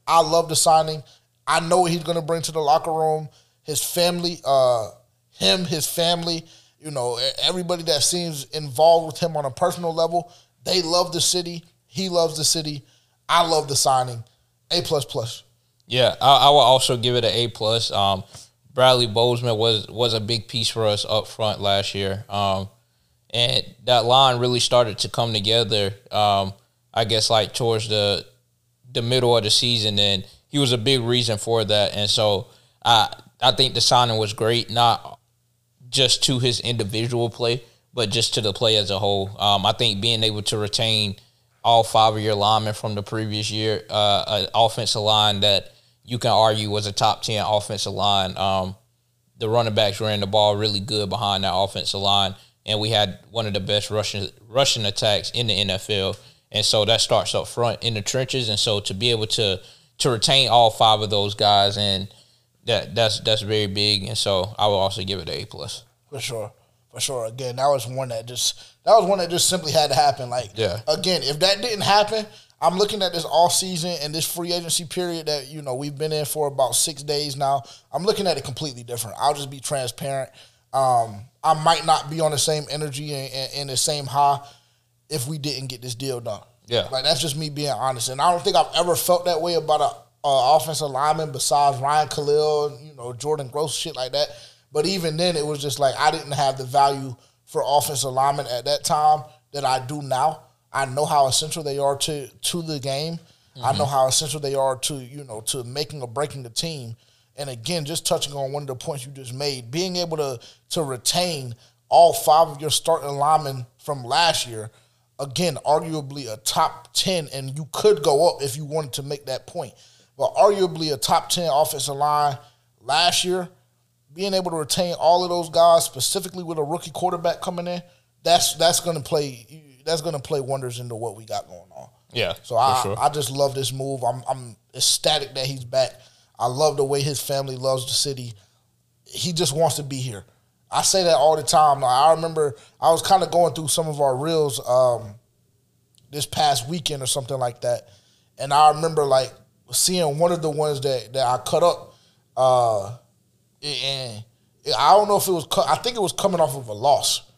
I love the signing. I know what he's going to bring to the locker room. His family, uh, him, his family, you know, everybody that seems involved with him on a personal level, they love the city. He loves the city. I love the signing. A plus plus. Yeah, I, I will also give it an A plus. Um, Bradley Bozeman was was a big piece for us up front last year. Um, and that line really started to come together. Um, I guess like towards the the middle of the season, and he was a big reason for that. And so I I think the signing was great, not just to his individual play, but just to the play as a whole. Um, I think being able to retain all five of your linemen from the previous year, uh, an offensive line that you can argue was a top ten offensive line. Um, the running backs ran the ball really good behind that offensive line, and we had one of the best rushing rushing attacks in the NFL. And so that starts up front in the trenches. And so to be able to to retain all five of those guys and that that's that's very big. And so I will also give it an A plus. For sure. For sure. Again, that was one that just that was one that just simply had to happen. Like yeah. again, if that didn't happen, I'm looking at this off season and this free agency period that you know we've been in for about six days now. I'm looking at it completely different. I'll just be transparent. Um, I might not be on the same energy and, and, and, the same high if we didn't get this deal done. Yeah, like that's just me being honest, and I don't think I've ever felt that way about a, a offensive lineman besides Ryan Kalil, you know, Jordan Gross, shit like that. But even then, it was just like I didn't have the value for offensive linemen at that time that I do now. I know how essential they are to to the game. Mm-hmm. I know how essential they are to you know to making or breaking the team. And again, just touching on one of the points you just made, being able to to retain all five of your starting linemen from last year, again, arguably a top ten, and you could go up if you wanted to make that point. But arguably a top ten offensive line last year, being able to retain all of those guys, specifically with a rookie quarterback coming in, that's that's going to play that's going to play wonders into what we got going on. Yeah. So I sure. I just love this move. I'm I'm ecstatic that he's back. I love the way his family loves the city. He just wants to be here. I say that all the time. I remember I was kind of going through some of our reels um, this past weekend or something like that, and I remember like seeing one of the ones that that I cut up, uh, and I don't know if it was. I think it was coming off of a loss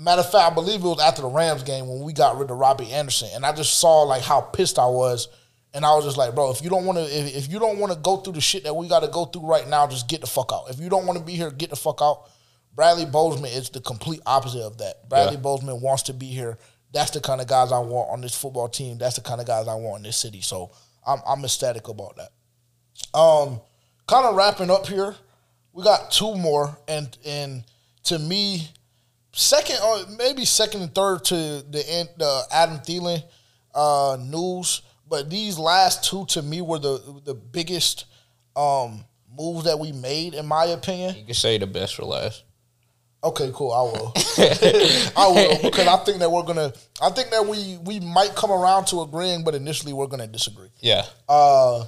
Matter of fact, I believe it was after the Rams game when we got rid of Robbie Anderson, and I just saw like how pissed I was, and I was just like, bro, if you don't want to, if, if you don't want to go through the shit that we got to go through right now, just get the fuck out. If you don't want to be here, get the fuck out. Bradley Bozeman is the complete opposite of that. Bradley yeah. Bozeman wants to be here. That's the kind of guys I want on this football team. That's the kind of guys I want in this city. So I'm I'm ecstatic about that. Um, kind of wrapping up here, we got two more, and and to me second or maybe second and third to the end, the Adam Thielen uh, news. But these last two to me were the the biggest um, moves that we made, in my opinion. You can say the best for last. Okay, cool. I will. I will because I think that we're gonna. I think that we we might come around to agreeing, but initially we're gonna disagree. Yeah. Uh,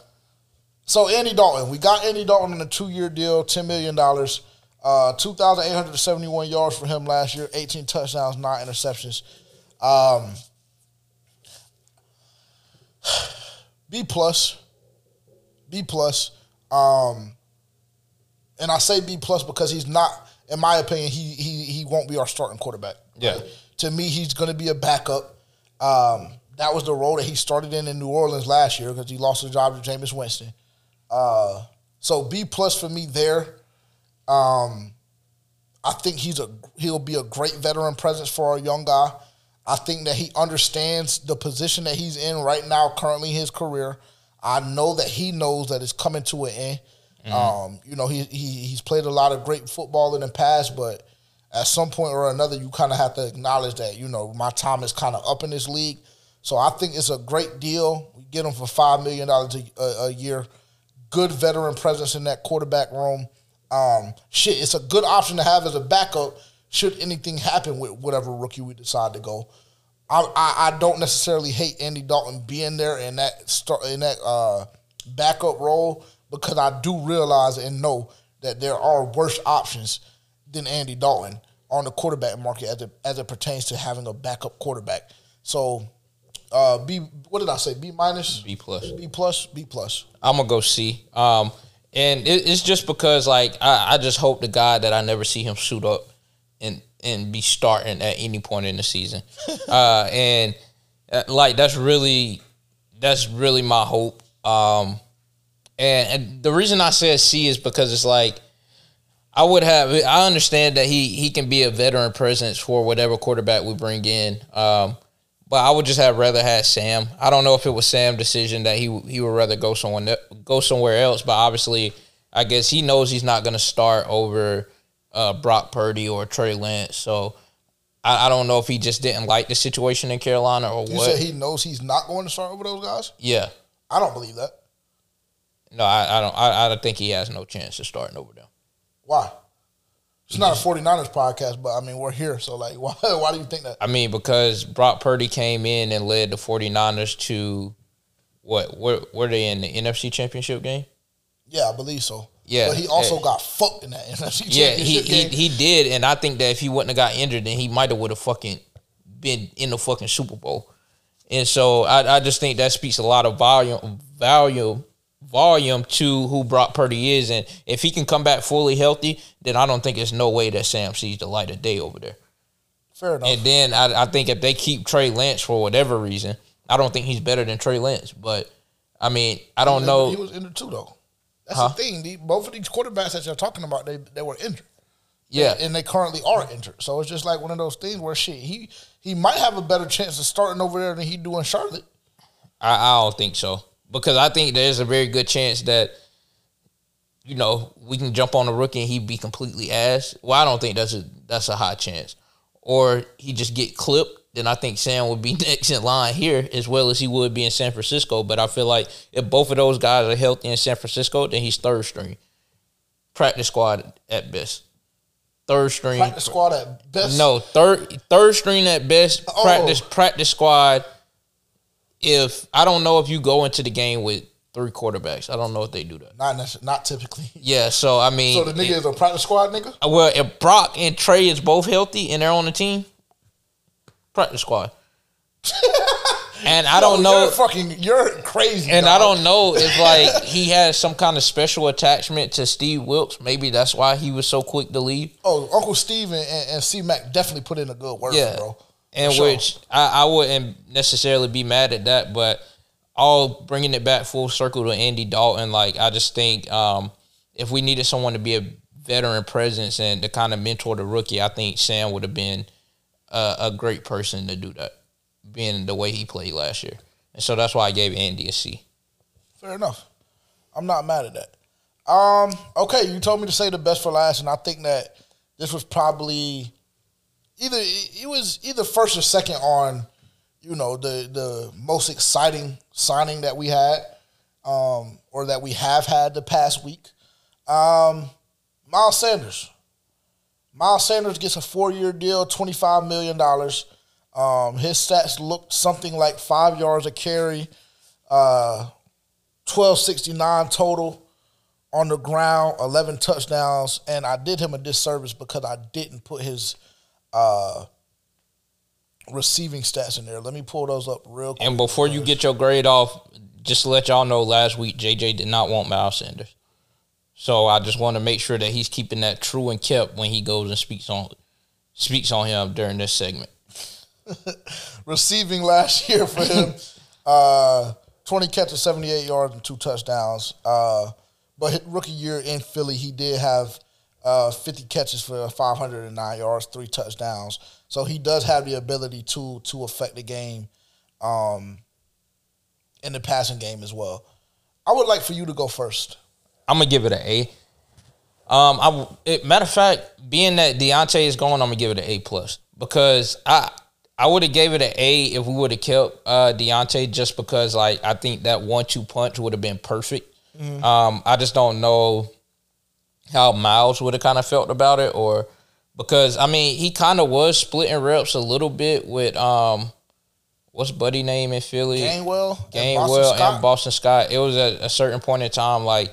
so Andy Dalton, we got Andy Dalton on a two year deal, ten million dollars. Uh, 2,871 yards for him last year, 18 touchdowns, nine interceptions. Um, B plus, B plus. Um, and I say B plus because he's not, in my opinion, he he he won't be our starting quarterback. Yeah. Right? To me, he's going to be a backup. Um, that was the role that he started in in New Orleans last year because he lost his job to Jameis Winston. Uh, so B plus for me there. Um, I think he's a he'll be a great veteran presence for our young guy. I think that he understands the position that he's in right now, currently his career. I know that he knows that it's coming to an end. Mm-hmm. Um, you know, he, he he's played a lot of great football in the past, but at some point or another, you kind of have to acknowledge that you know my time is kind of up in this league. So I think it's a great deal. We get him for five million dollars a, a year. Good veteran presence in that quarterback room. Um, shit, it's a good option to have as a backup should anything happen with whatever rookie we decide to go. I, I, I don't necessarily hate Andy Dalton being there in that start in that uh, backup role because I do realize and know that there are worse options than Andy Dalton on the quarterback market as it, as it pertains to having a backup quarterback. So, uh, B, what did I say? B minus, B plus, B plus, B plus. I'm gonna go C. Um, and it, it's just because like I, I just hope to God that I never see him suit up and and be starting at any point in the season. uh, and Uh, like that's really that's really my hope. Um, and, and the reason I said C is because it's like I would have. I understand that he he can be a veteran presence for whatever quarterback we bring in. Um, but I would just have rather had Sam. I don't know if it was Sam's decision that he he would rather go someone go somewhere else. But obviously, I guess he knows he's not going to start over uh, Brock Purdy or Trey Lance. So I, I, don't know if he just didn't like the situation in Carolina or you what. Said he knows he's not going to start over those guys. Yeah, I don't believe that. No, I, I don't. I, I don't think he has no chance of starting over them. Why? It's not a 49ers podcast, but I mean, we're here. So, like, why, why do you think that? I mean, because Brock Purdy came in and led the 49ers to what? Were, were they in the NFC Championship game? Yeah, I believe so. Yeah. But he also uh, got fucked in that NFC yeah, he, he, he did. And I think that if he wouldn't have got injured, then he might have would have fucking been in the fucking Super Bowl. And so I, I just think that speaks a lot of volume, volume volume to who Brock Purdy is, and if he can come back fully healthy, then I don't think there's no way that Sam sees the light of day over there. Fair enough. And then I, I think if they keep Trey Lance for whatever reason, I don't think he's better than Trey Lance. But I mean, I don't he, know. He was injured too, though. That's huh? the thing. The, both of these quarterbacks that you're talking about, they they were injured. Yeah, and they currently are injured. So it's just like one of those things where shit, he he might have a better chance of starting over there than he do in Charlotte. I, I don't think so because I think there's a very good chance that you know we can jump on a rookie and he'd be completely ass. Well, I don't think that's a that's a high chance, or he just get clipped. Then I think Sam would be next in line here as well as he would be in San Francisco. But I feel like if both of those guys are healthy in San Francisco, then he's third string, practice squad at best. Third string practice squad at best. No, third third string at best. Oh. Practice practice squad if I don't know if you go into the game with three quarterbacks. I don't know if they do that. Not not typically. Yeah, so I mean, so the nigga it, is a practice squad nigga. Uh, well, if Brock and Trey is both healthy and they're on the team, practice squad. and I don't know. You're fucking, you're crazy. And dog. I don't know if like he has some kind of special attachment to Steve Wilks. Maybe that's why he was so quick to leave. Oh, Uncle Steve and, and C Mac definitely put in a good work, yeah. bro and sure. which I, I wouldn't necessarily be mad at that, but all bringing it back full circle to Andy Dalton, like I just think um, if we needed someone to be a veteran presence and to kind of mentor the rookie, I think Sam would have been a, a great person to do that, being the way he played last year, and so that's why I gave Andy a C. Fair enough. I'm not mad at that. Um, okay, you told me to say the best for last, and I think that this was probably either it was either first or second on, you know, the the most exciting signing that we had, um, or that we have had the past week. Um, Miles Sanders. Miles Sanders gets a four year deal, twenty five million dollars. Um, his stats looked something like five yards a carry, uh, twelve sixty nine total on the ground, eleven touchdowns, and I did him a disservice because I didn't put his uh, receiving stats in there. Let me pull those up real quick. And before you get your grade off, just to let y'all know, last week JJ did not want Miles Sanders. So I just want to make sure that he's keeping that true and kept when he goes and speaks on speaks on him during this segment. Receiving last year for him, uh, twenty catches, seventy eight yards, and two touchdowns. Uh, but rookie year in Philly, he did have uh, 50 catches for 509 yards, three touchdowns. So he does have the ability to to affect the game um, in the passing game as well. I would like for you to go first. I'm gonna give it an A. Um, I it, matter of fact, being that D'Onta is going, I'm gonna give it an A plus because I I would have gave it an A if we would have kept uh, D'Onta just because like I think that one two punch would have been perfect. Mm-hmm. Um, I just don't know how Miles would have kind of felt about it, or because I mean he kind of was splitting reps a little bit with um what's Buddy name in Philly? Gainwell, Gainwell, and Boston, and Boston Scott. It was at a certain point in time like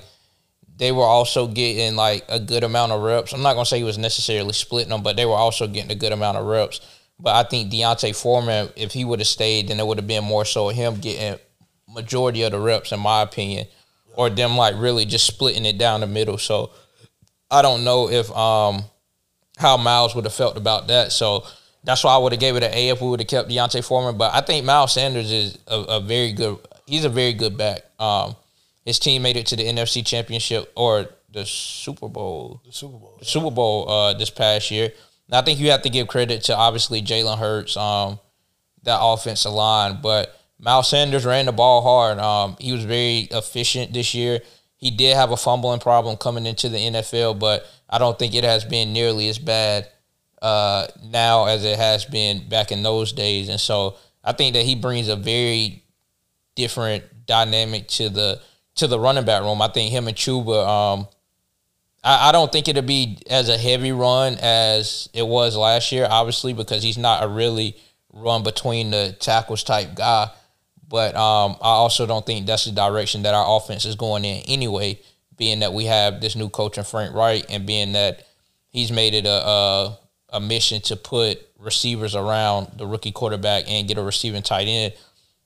they were also getting like a good amount of reps. I'm not gonna say he was necessarily splitting them, but they were also getting a good amount of reps. But I think D'Onta Foreman, if he would have stayed, then it would have been more so him getting majority of the reps, in my opinion, or them like really just splitting it down the middle. So I don't know if um how Miles would have felt about that. So that's why I would have gave it an A if we would have kept D'Onta Foreman. But I think Miles Sanders is a, a very good. He's a very good back. Um, his team made it to the NFC Championship or the Super Bowl. The Super Bowl. The Super Bowl uh, this past year. And I think you have to give credit to obviously Jalen Hurts, um, that offensive line, but Miles Sanders ran the ball hard. Um, he was very efficient this year. He did have a fumbling problem coming into the NFL, but I don't think it has been nearly as bad uh, now as it has been back in those days. And so I think that he brings a very different dynamic to the to the running back room. I think him and Chuba. Um, I, I don't think it'll be as a heavy run as it was last year, obviously, because he's not a really run between the tackles type guy. But um, I also don't think that's the direction that our offense is going in anyway, being that we have this new coach in Frank Reich and being that he's made it a, a, a mission to put receivers around the rookie quarterback and get a receiving tight end.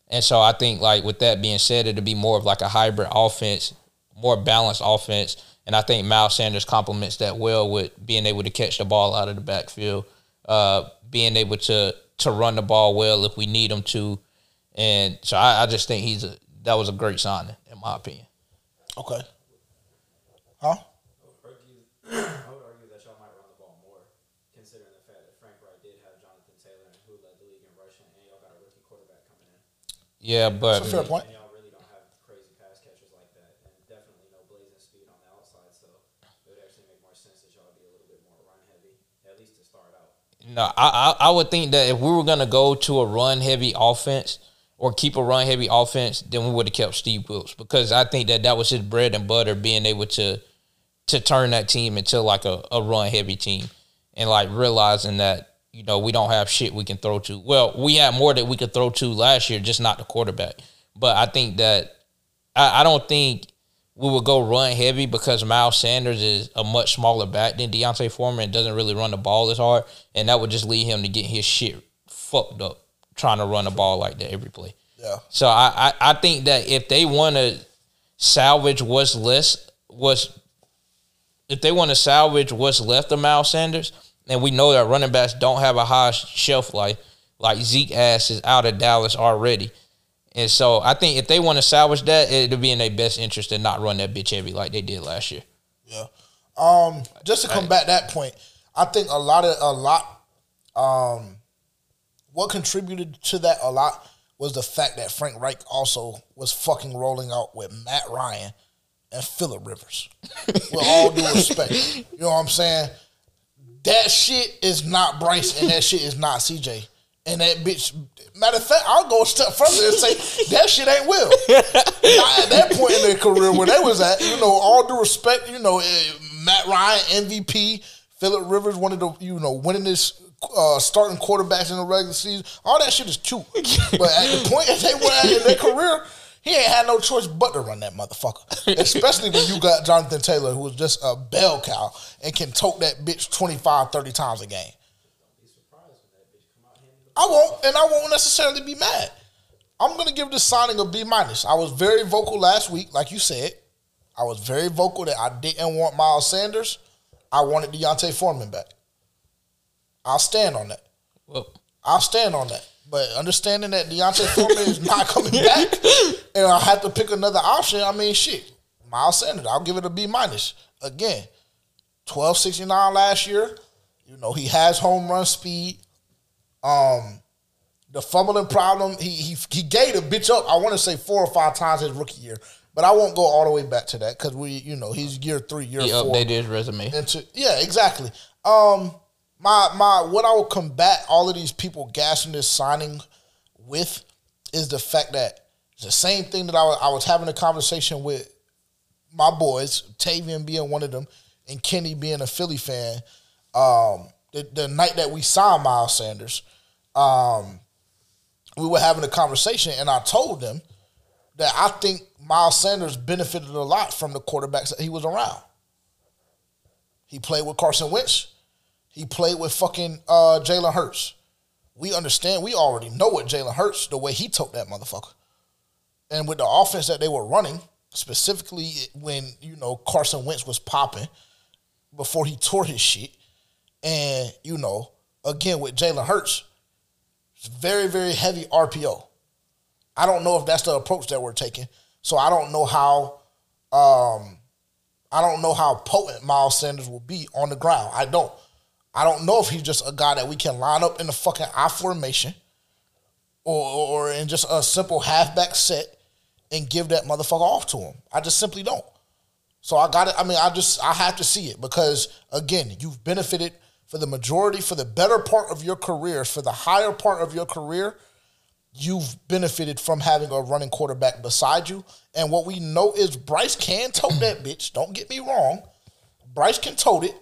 And so I think like with that being said, it'll be more of like a hybrid offense, more balanced offense. And I think Miles Sanders complements that well with being able to catch the ball out of the backfield, uh, being able to to run the ball well if we need him to, and so I, I just think he's a that was a great signing in my opinion. Okay. Huh? I would argue that y'all might run the ball more, considering the fact that Frank Reich did have Jonathan Taylor, who led the league in rushing, and y'all got a rookie quarterback coming in. Yeah, but That's a fair point. And y'all really don't have crazy pass catchers like that, and definitely no blazing speed on the outside. So it would actually make more sense that y'all be a little bit more run heavy, at least to start out. No, I, I I would think that if we were gonna go to a run heavy offense or keep a run heavy offense, then we would have kept Steve Wilks because I think that that was his bread and butter, being able to to turn that team into like a, a run heavy team and like realizing that you know we don't have shit we can throw to. Well, we had more that we could throw to last year, just not the quarterback. But I think that I, I don't think we would go run heavy because Miles Sanders is a much smaller back than D'Onta Foreman and doesn't really run the ball as hard, and that would just lead him to get his shit fucked up trying to run a ball like that every play. Yeah. So I, I, I think that if they want to salvage what's less was if they want to salvage what's left of Miles Sanders, and we know that running backs don't have a high shelf life, like Zeke ass is out of Dallas already. And so I think if they want to salvage that, it'll be in their best interest to not run that bitch heavy like they did last year. Yeah. Um, just to combat that point, I think a lot of a lot um what contributed to that a lot was the fact that Frank Reich also was fucking rolling out with Matt Ryan and Philip Rivers. with all due respect. You know what I'm saying? That shit is not Bryce and that shit is not CJ. And that bitch, matter of fact, I'll go a step further and say that shit ain't Will. Not at that point in their career where they was at, you know, all due respect, you know, eh, Matt Ryan, MVP, Philip Rivers, one of the, you know, winning this uh, starting quarterbacks in the regular season. All that shit is cute. but at the point that they were at in their career, he ain't had no choice but to run that motherfucker. Especially when you got Jonathan Taylor, who was just a bell cow and can tote that bitch 25, 30 times a game. I won't, and I won't necessarily be mad. I'm gonna give this signing a B minus. I was very vocal last week, like you said. I was very vocal that I didn't want Miles Sanders. I wanted D'Onta Foreman back. I'll stand on that. Well, I'll stand on that. But understanding that D'Onta Foreman is not coming back, and I have to pick another option. I mean, shit, Miles Sanders. I'll give it a B minus again. Twelve sixty nine last year. You know he has home run speed. Um, the fumbling problem. He he he gave the bitch up. I want to say four or five times his rookie year, but I won't go all the way back to that because we you know he's year three, year he four. updated his resume. Into yeah, exactly. Um, my my what I will combat all of these people gassing this signing with is the fact that the same thing that I was, I was having a conversation with my boys, Tavian being one of them, and Kenny being a Philly fan. Um, the, the night that we signed Miles Sanders, um, we were having a conversation, and I told them that I think Miles Sanders benefited a lot from the quarterbacks that he was around. He played with Carson Wentz. He played with fucking uh, Jalen Hurts. We understand. We already know what Jalen Hurts the way he took that motherfucker, and with the offense that they were running, specifically when you know Carson Wentz was popping before he tore his shit, and you know again with Jalen Hurts, it's very, very heavy RPO. I don't know if that's the approach that we're taking. So I don't know how um, I don't know how potent Miles Sanders will be on the ground. I don't. I don't know if he's just a guy that we can line up in the fucking I formation or, or in just a simple halfback set and give that motherfucker off to him. I just simply don't. So I got it. I mean, I just I have to see it because again, you've benefited for the majority, for the better part of your career, for the higher part of your career, you've benefited from having a running quarterback beside you. And what we know is Bryce can tote that bitch. Don't get me wrong. Bryce can tote it,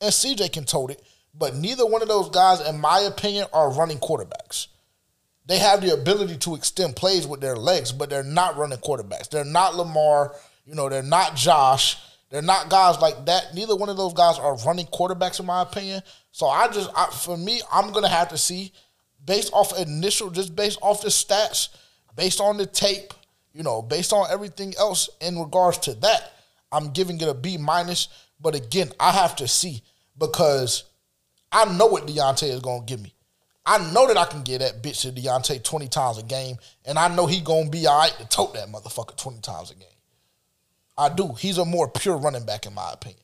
and CJ can tote it. But neither one of those guys, in my opinion, are running quarterbacks. They have the ability to extend plays with their legs, but they're not running quarterbacks. They're not Lamar. You know, they're not Josh. They're not guys like that. Neither one of those guys are running quarterbacks, in my opinion. So I just, I, for me, I'm gonna have to see, based off initial, just based off the stats, based on the tape, you know, based on everything else in regards to that, I'm giving it a B minus. But again, I have to see because I know what D'Onta is gonna give me. I know that I can get that bitch to D'Onta 20 times a game, and I know he gonna be all right to tote that motherfucker 20 times a game. I do. He's a more pure running back, in my opinion.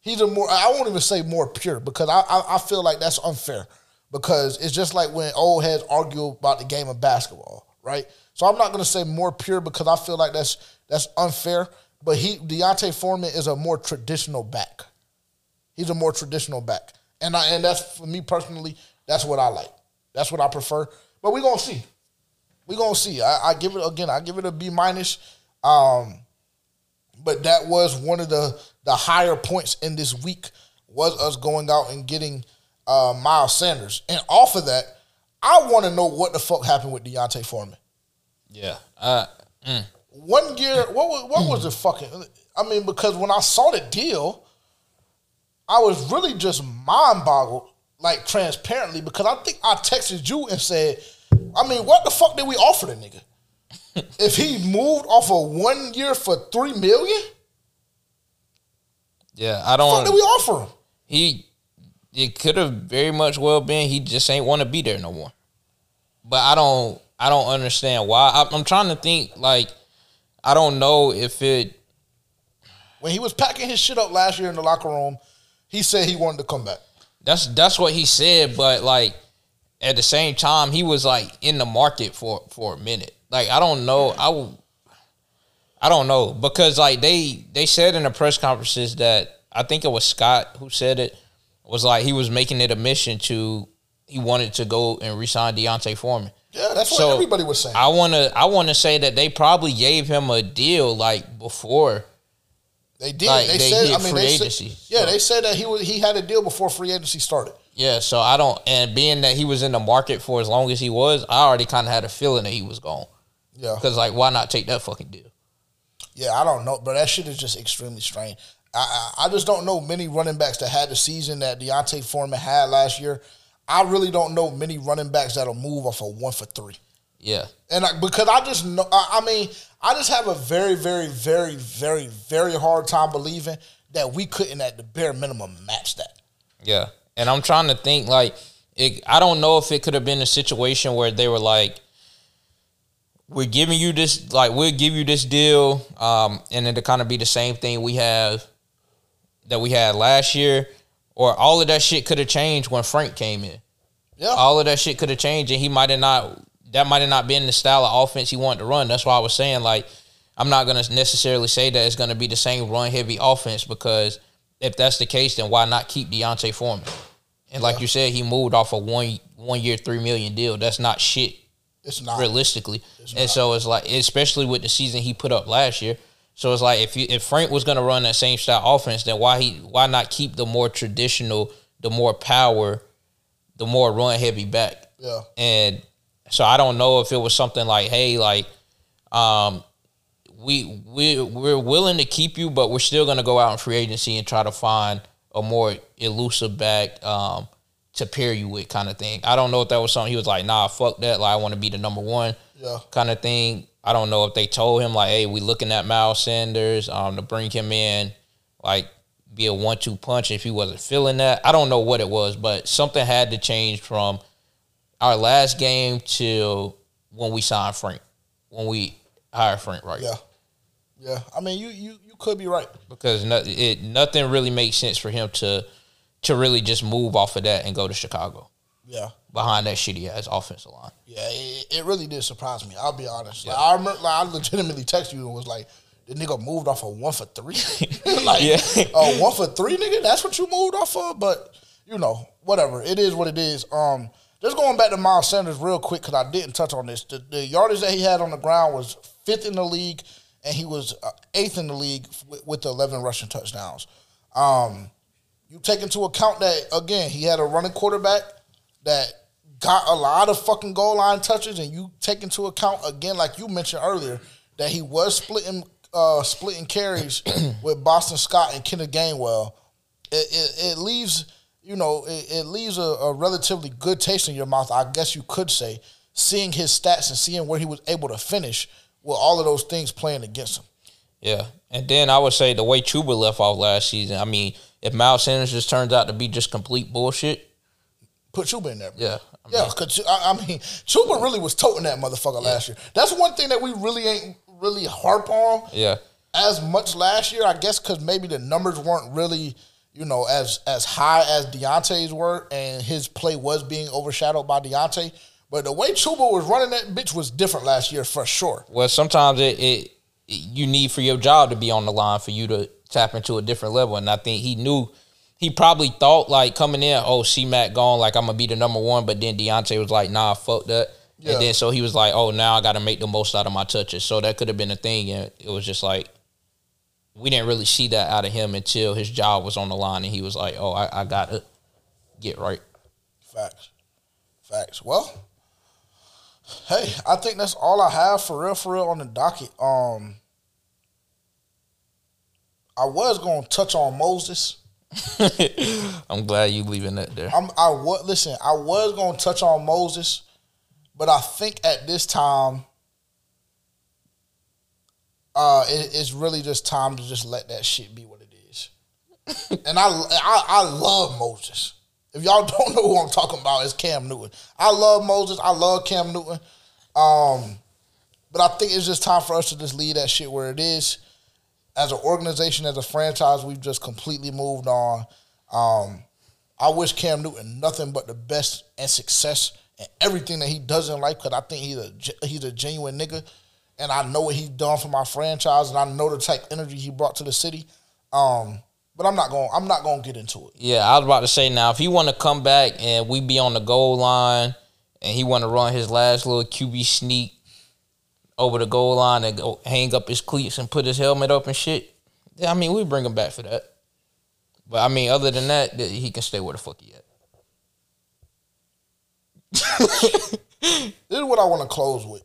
He's a more, I won't even say more pure because I, I, I feel like that's unfair because it's just like when old heads argue about the game of basketball, right? So I'm not gonna say more pure because I feel like that's that's unfair. But he D'Onta Foreman is a more traditional back. He's a more traditional back. And I and that's for me personally, that's what I like. That's what I prefer. But we're gonna see. We're gonna see. I, I, give it again, I give it a B minus. Um, but that was one of the the higher points in this week was us going out and getting uh, Miles Sanders. And off of that, I want to know what the fuck happened with D'Onta Foreman. Yeah. Uh, mm. One year, what was, what was the fucking? I mean, because when I saw the deal, I was really just mind boggled, like transparently, because I think I texted you and said, I mean, what the fuck did we offer the nigga? if he moved off of one year for three million? Yeah, I don't. What did we offer him? He, it could have very much well been he just ain't want to be there no more. But I don't, I don't understand why. I, I'm trying to think like, I don't know if it. When he was packing his shit up last year in the locker room, he said he wanted to come back. That's that's what he said, but like at the same time, he was like in the market for for a minute. Like I don't know, I will, I don't know because like they they said in the press conferences that I think it was Scott who said it was like he was making it a mission to he wanted to go and resign D'Onta Foreman. Yeah, that's so what everybody was saying. I wanna I wanna say that they probably gave him a deal like before they did. Like, they, they, said. I mean, free they agency. Said, yeah, so. they said that he was he had a deal before free agency started. Yeah, so I don't. And being that he was in the market for as long as he was, I already kind of had a feeling that he was gone. Yeah. Because like, why not take that fucking deal? Yeah, I don't know, but that shit is just extremely strange. I, I, I just don't know many running backs that had the season that D'Onta Foreman had last year. I really don't know many running backs that'll move off of one for three. Yeah. And I, because I just know, I, I mean, I just have a very, very, very, very, very hard time believing that we couldn't, at the bare minimum, match that. Yeah. And I'm trying to think, like, it, I don't know if it could have been a situation where they were like, we're giving you this, like, we'll give you this deal, um, and then to kind of be the same thing we have that we had last year, or all of that shit could have changed when Frank came in. Yeah. All of that shit could have changed, and he might have not that might have not been the style of offense he wanted to run. That's why I was saying like I'm not gonna necessarily say that it's gonna be the same run heavy offense because if that's the case, then why not keep D'Onta Foreman? And like yeah. you said, he moved off a one one year three million deal. That's not shit. It's not realistically. It's and not. so it's like, especially with the season he put up last year. So it's like if you, if Frank was gonna run that same style offense, then why he why not keep the more traditional, the more power, the more run heavy back? Yeah. And so I don't know if it was something like, hey, like, um, we we we're willing to keep you, but we're still gonna go out in free agency and try to find a more elusive back um, to pair you with, kind of thing. I don't know if that was something he was like, nah, fuck that. Like I want to be the number one, yeah, kind of thing. I don't know if they told him like, hey, we looking at Miles Sanders um, to bring him in, like be a one two punch if he wasn't feeling that. I don't know what it was, but something had to change from our last game to when we signed Frank, when we hired Frank Reich? Yeah, yeah. I mean, you you you could be right because no, it nothing really makes sense for him to to really just move off of that and go to Chicago. Yeah, behind that shitty ass offensive line. Yeah, it, it, really did surprise me. I'll be honest. Yeah. Like, I remember, like, I legitimately texted you and was like, "The nigga moved off of one for three. like, yeah, uh, one for three, nigga. That's what you moved off of." But you know, whatever. It is what it is. Um, just going back to Miles Sanders real quick because I didn't touch on this. The, the, yardage that he had on the ground was fifth in the league, and he was uh, eighth in the league with, with the eleven rushing touchdowns. Um, you take into account that again he had a running quarterback that got a lot of fucking goal line touches, and you take into account again, like you mentioned earlier, that he was splitting uh, splitting carries with Boston Scott and Kenneth Gainwell. It, it, it leaves you know it, it leaves a, a, relatively good taste in your mouth. I guess you could say, seeing his stats and seeing where he was able to finish with all of those things playing against him. Yeah, and then I would say the way Chuba left off last season. I mean, if Miles Sanders just turns out to be just complete bullshit, put Chuba in there. Yeah. I mean, yeah, cause I, I mean, Chuba really was toting that motherfucker yeah. last year. That's one thing that we really ain't really harp on. Yeah. As much last year, I guess, because maybe the numbers weren't really, you know, as as high as D'Onta's were, and his play was being overshadowed by D'Onta. But the way Chuba was running that bitch was different last year for sure. Well, sometimes it, it you need for your job to be on the line for you to tap into a different level, and I think he knew he probably thought like coming in, oh, C Mac gone, like I'm gonna be the number one. But then Diontae was like, nah, fuck that. Yeah. And then so he was like, oh, now I got to make the most out of my touches. So that could have been a thing, and it was just like we didn't really see that out of him until his job was on the line, and he was like, oh, I, I gotta get right. Facts, facts. Well, hey, I think that's all I have for real, for real on the docket. Um, I was gonna touch on Moses. I'm glad you leaving that there. I'm, I was listen. I was gonna touch on Moses, but I think at this time, uh, it, it's really just time to just let that shit be what it is. and I, I, I love Moses. If y'all don't know who I'm talking about, it's Cam Newton. I love Moses. I love Cam Newton. Um, but I think it's just time for us to just leave that shit where it is as an organization, as a franchise, we've just completely moved on. Um, I wish Cam Newton nothing but the best and success and everything that he does in life because I think he's a he's a genuine nigga, and I know what he's done for my franchise, and I know the type energy he brought to the city. Um, but I'm not going. I'm not going to get into it. Yeah, I was about to say now, if he want to come back and we be on the goal line, and he want to run his last little QB sneak over the goal line and go hang up his cleats and put his helmet up and shit. Yeah, I mean, we bring him back for that. But I mean, other than that, he can stay where the fuck he at. this is what I want to close with.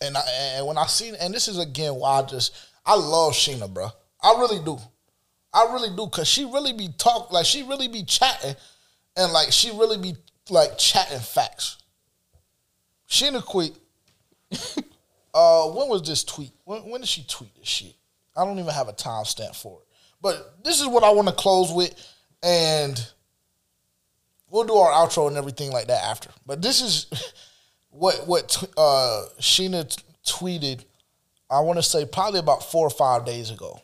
And I, and when I see and this is again why I just I love Sheena, bro. I really do. I really do, cause she really be talk like she really be chatting, and like she really be like chatting facts. Sheena quick uh, when was this tweet? When, when did she tweet this shit? I don't even have a timestamp for it. But this is what I want to close with, and we'll do our outro and everything like that after. But this is what what uh, Sheena t- tweeted. I want to say probably about four or five days ago,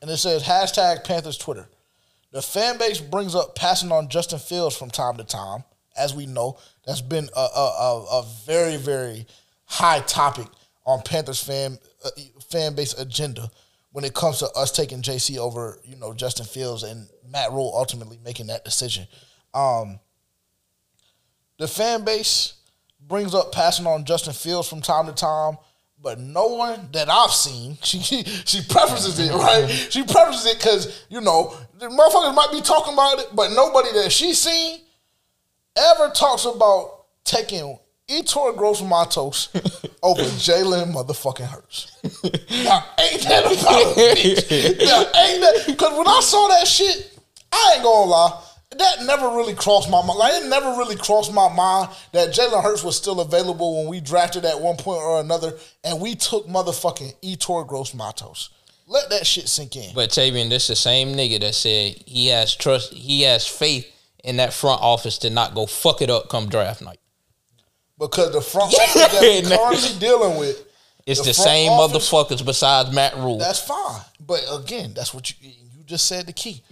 and it says hashtag Panthers Twitter. The fan base brings up passing on Justin Fields from time to time as we know, that's been a, a, a very, very high topic on Panthers fan uh, fan base agenda when it comes to us taking JC over, you know, Justin Fields and Matt Rhule ultimately making that decision. Um, the fan base brings up passing on Justin Fields from time to time, but no one that I've seen, she she prefaces it right. She prefaces it because you know the motherfuckers might be talking about it, but nobody that she's seen ever talks about taking Yetur Gross-Matos over Jalen motherfucking Hurts. now, ain't that about a bitch? Now, ain't that? Because when I saw that shit, I ain't gonna lie, that never really crossed my mind. Like, it never really crossed my mind that Jalen Hurts was still available when we drafted at one point or another, and we took motherfucking Yetur Gross-Matos. Let that shit sink in. But Tavian, this is the same nigga that said he has trust, he has faith in that front office to not go fuck it up come draft night. Because the front office that we're currently dealing with, it's the, the same office, motherfuckers besides Matt Rhule. That's fine. But again, that's what you you just said the key.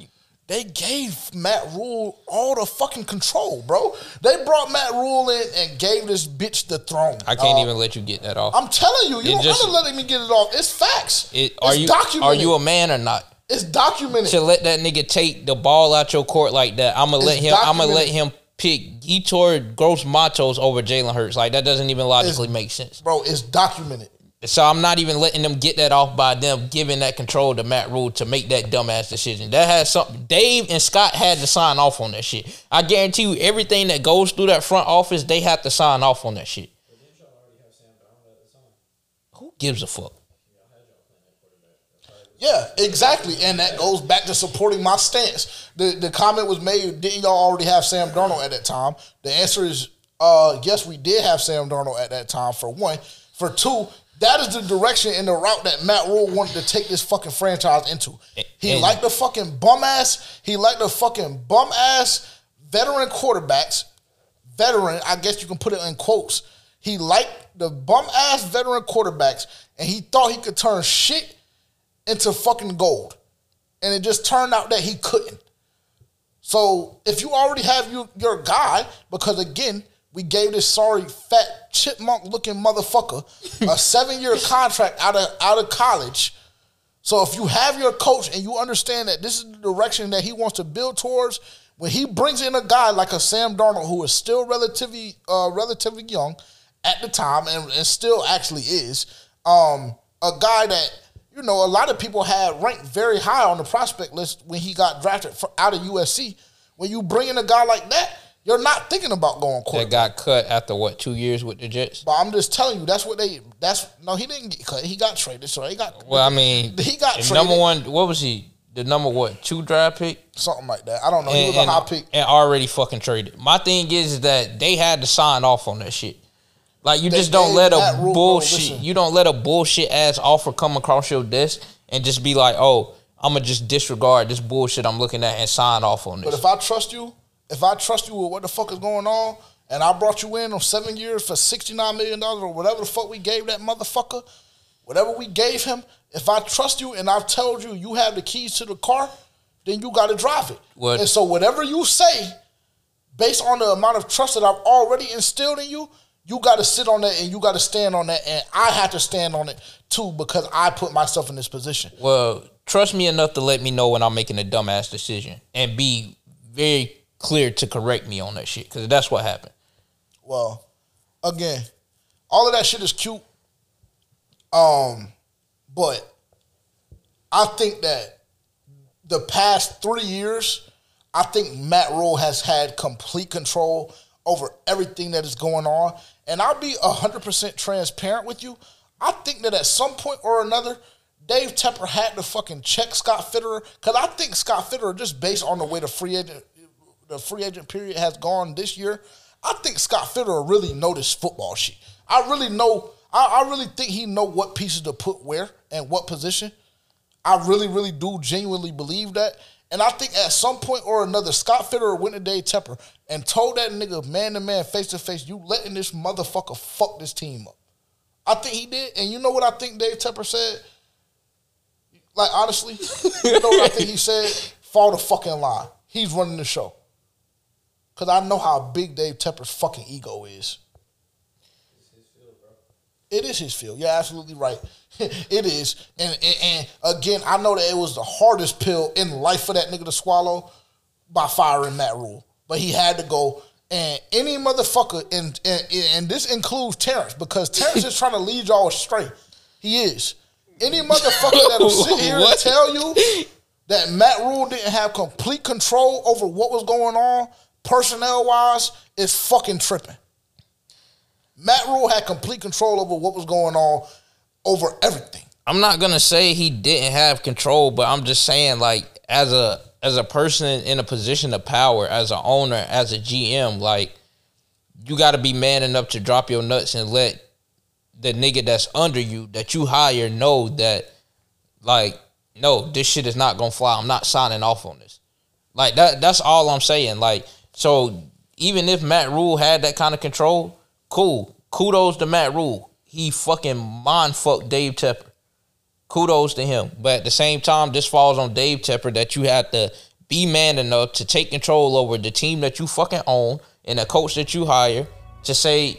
They gave Matt Rhule all the fucking control, bro. They brought Matt Rhule in and gave this bitch the throne. I can't uh, even let you get that off. I'm telling you, you it don't letting me get it off. It's facts. It, are it's you documented. are you a man or not? It's documented. To let that nigga take the ball out your court like that, I'm gonna let him. Documented. I'm gonna let him pick. Yetur Gross-Matos over Jalen Hurts. Like that doesn't even logically it's, make sense, bro. It's documented. So I'm not even letting them get that off by them giving that control to Matt Rhule to make that dumbass decision. That has something. Dave and Scott had to sign off on that shit. I guarantee you, everything that goes through that front office, they have to sign off on that shit. Who gives a fuck? Yeah, exactly, and that goes back to supporting my stance. the The comment was made: Didn't y'all already have Sam Darnold at that time? The answer is, uh, yes, we did have Sam Darnold at that time. For one, for two, that is the direction and the route that Matt Rhule wanted to take this fucking franchise into. He and, liked the fucking bum ass. He liked the fucking bum ass veteran quarterbacks. Veteran, I guess you can put it in quotes. He liked the bum ass veteran quarterbacks, and he thought he could turn shit into fucking gold. And it just turned out that he couldn't. So if you already have you, your guy, because again, we gave this sorry fat chipmunk looking motherfucker a seven year contract out of out of college. So if you have your coach and you understand that this is the direction that he wants to build towards, when he brings in a guy like a Sam Darnold who is still relatively uh, relatively young at the time and, and still actually is, um, a guy that you know a lot of people had ranked very high on the prospect list when he got drafted for, out of USC. When you bring in a guy like that, you're not thinking about going quarterback. That got cut after what two years with the Jets. But I'm just telling you, that's what they. That's no, he didn't get cut. He got traded. So he got. Well, I mean, he got traded. number one. What was he? The number what two draft pick? Something like that. I don't know. And, he was a high pick and already fucking traded. My thing is that they had to sign off on that shit. Like you they, just don't let a bullshit. you don't let a bullshit ass offer come across your desk and just be like, oh. I'm gonna just disregard this bullshit I'm looking at and sign off on this. But if I trust you, if I trust you with what the fuck is going on, and I brought you in on seven years for sixty nine million dollars or whatever the fuck we gave that motherfucker, whatever we gave him, if I trust you and I've told you you have the keys to the car, then you got to drive it. What? And so whatever you say, based on the amount of trust that I've already instilled in you, you got to sit on that and you got to stand on that, and I have to stand on it too because I put myself in this position. Well, trust me enough to let me know when I'm making a dumbass decision and be very clear to correct me on that shit because that's what happened. Well, again, all of that shit is cute. Um, but I think that the past three years, I think Matt Rhule has had complete control over everything that is going on. And I'll be 100% transparent with you. I think that at some point or another, Dave Tepper had to fucking check Scott Fitterer because I think Scott Fitterer, just based on the way the free agent the free agent period has gone this year, I think Scott Fitterer really noticed football shit. I really know. I, I really think he know what pieces to put where and what position. I really, really do genuinely believe that. And I think at some point or another, Scott Fitterer went to Dave Tepper and told that nigga man to man, face to face, you letting this motherfucker fuck this team up. I think he did. And you know what I think Dave Tepper said? Like, honestly, you know what I think he said? Fall the fucking line. He's running the show. Because I know how big Dave Tepper's fucking ego is. It is his field. Bro. It is his field. You're absolutely right. it is. And, and, and, again, I know that it was the hardest pill in life for that nigga to swallow by firing Matt Rhule. But he had to go. And any motherfucker, and, and, and this includes Terrence, because Terrence is trying to lead y'all astray. He is. Any motherfucker that'll sit here and tell you that Matt Rhule didn't have complete control over what was going on personnel wise, is fucking tripping. Matt Rhule had complete control over what was going on over everything. I'm not gonna say he didn't have control, but I'm just saying like as a as a person in a position of power, as an owner, as a GM, like you got to be man enough to drop your nuts and let the nigga that's under you that you hire know that like no, this shit is not gonna fly. I'm not signing off on this. Like that. That's all I'm saying. Like so, even if Matt Rhule had that kind of control, cool. Kudos to Matt Rhule. He fucking mind fucked Dave Tepper. Kudos to him. But at the same time, this falls on Dave Tepper that you have to be man enough to take control over the team that you fucking own and the coach that you hire to say,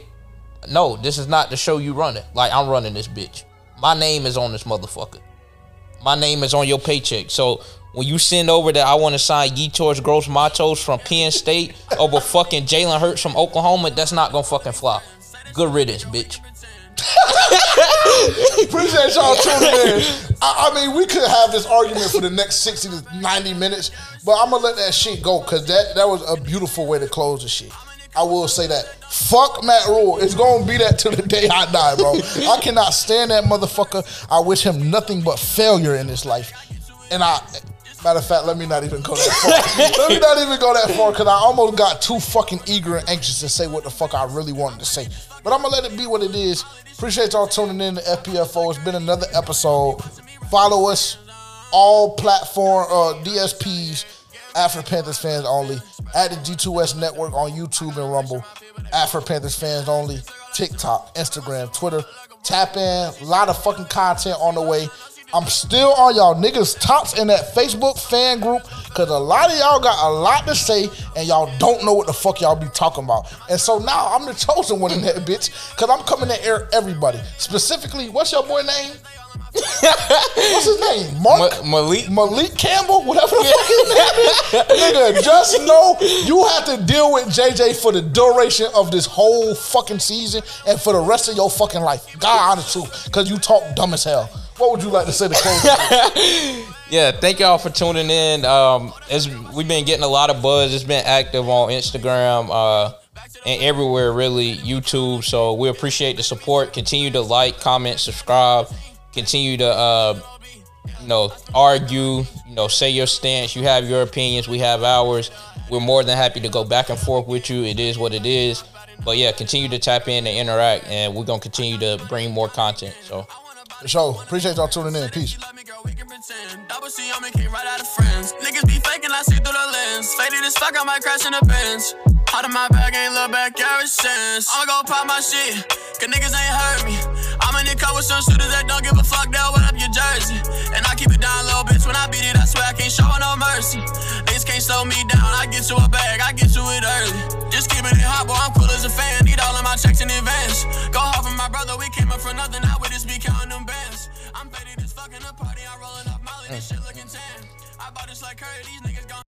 no, this is not the show you run it. Like I'm running this bitch. My name is on this motherfucker. My name is on your paycheck. So when you send over that I want to sign Yetur Gross-Matos from Penn State over fucking Jalen Hurts from Oklahoma, that's not gonna fucking fly. Good riddance, bitch. Appreciate y'all tuning in. I, I, mean, we could have this argument for the next 60 to 90 minutes, but I'm gonna let that shit go because that, that was a beautiful way to close the shit. I will say that. Fuck Matt Rhule. It's gonna be that till the day I die, bro. I cannot stand that motherfucker. I wish him nothing but failure in his life. And I Matter of fact, let me not even go that far. let me not even go that far because I almost got too fucking eager and anxious to say what the fuck I really wanted to say. But I'm gonna let it be what it is. Appreciate y'all tuning in to FPFO. It's been another episode. Follow us all platform uh, DSPs. Afro Panthers fans only. At the G2S Network on YouTube and Rumble. Afro Panthers fans only. TikTok, Instagram, Twitter. Tap in. A lot of fucking content on the way. I'm still on y'all niggas tops in that Facebook fan group because a lot of y'all got a lot to say and y'all don't know what the fuck y'all be talking about. And so now I'm the chosen one in that bitch because I'm coming to air everybody. Specifically, what's your boy name? What's his name? Mark Ma- Malik Malik Campbell, whatever the fuck his name is. Nigga, just know you have to deal with JJ for the duration of this whole fucking season and for the rest of your fucking life. God honest truth, because you talk dumb as hell. What would you like to say to close? yeah, thank y'all for tuning in. Um, we've been getting a lot of buzz. It's been active on Instagram. Uh, and everywhere really youtube so we appreciate the support continue to like comment subscribe continue to uh, you know argue you know say your stance you have your opinions we have ours we're more than happy to go back and forth with you it is what it is but yeah continue to tap in and interact and we're gonna continue to bring more content so show appreciate y'all tuning in peace. Niggas be faking, I see through the lens. Faded as fuck, I might crash in the Benz. Out of my bag, ain't look back ever since. Go pop my shit, cause niggas ain't hurt me. I'm in the car with some shooters that don't give a fuck, they'll what up your jersey. And I keep it down, little bitch, when I beat it, I swear I can't show no mercy. Niggas can't slow me down, I get to a bag, I get to it early. Just keeping it hot, boy, I'm cool as a fan. Need all of my checks in advance. Go my brother, we came up for nothing, this shit looking tan. I bought this like Curry, these niggas gone.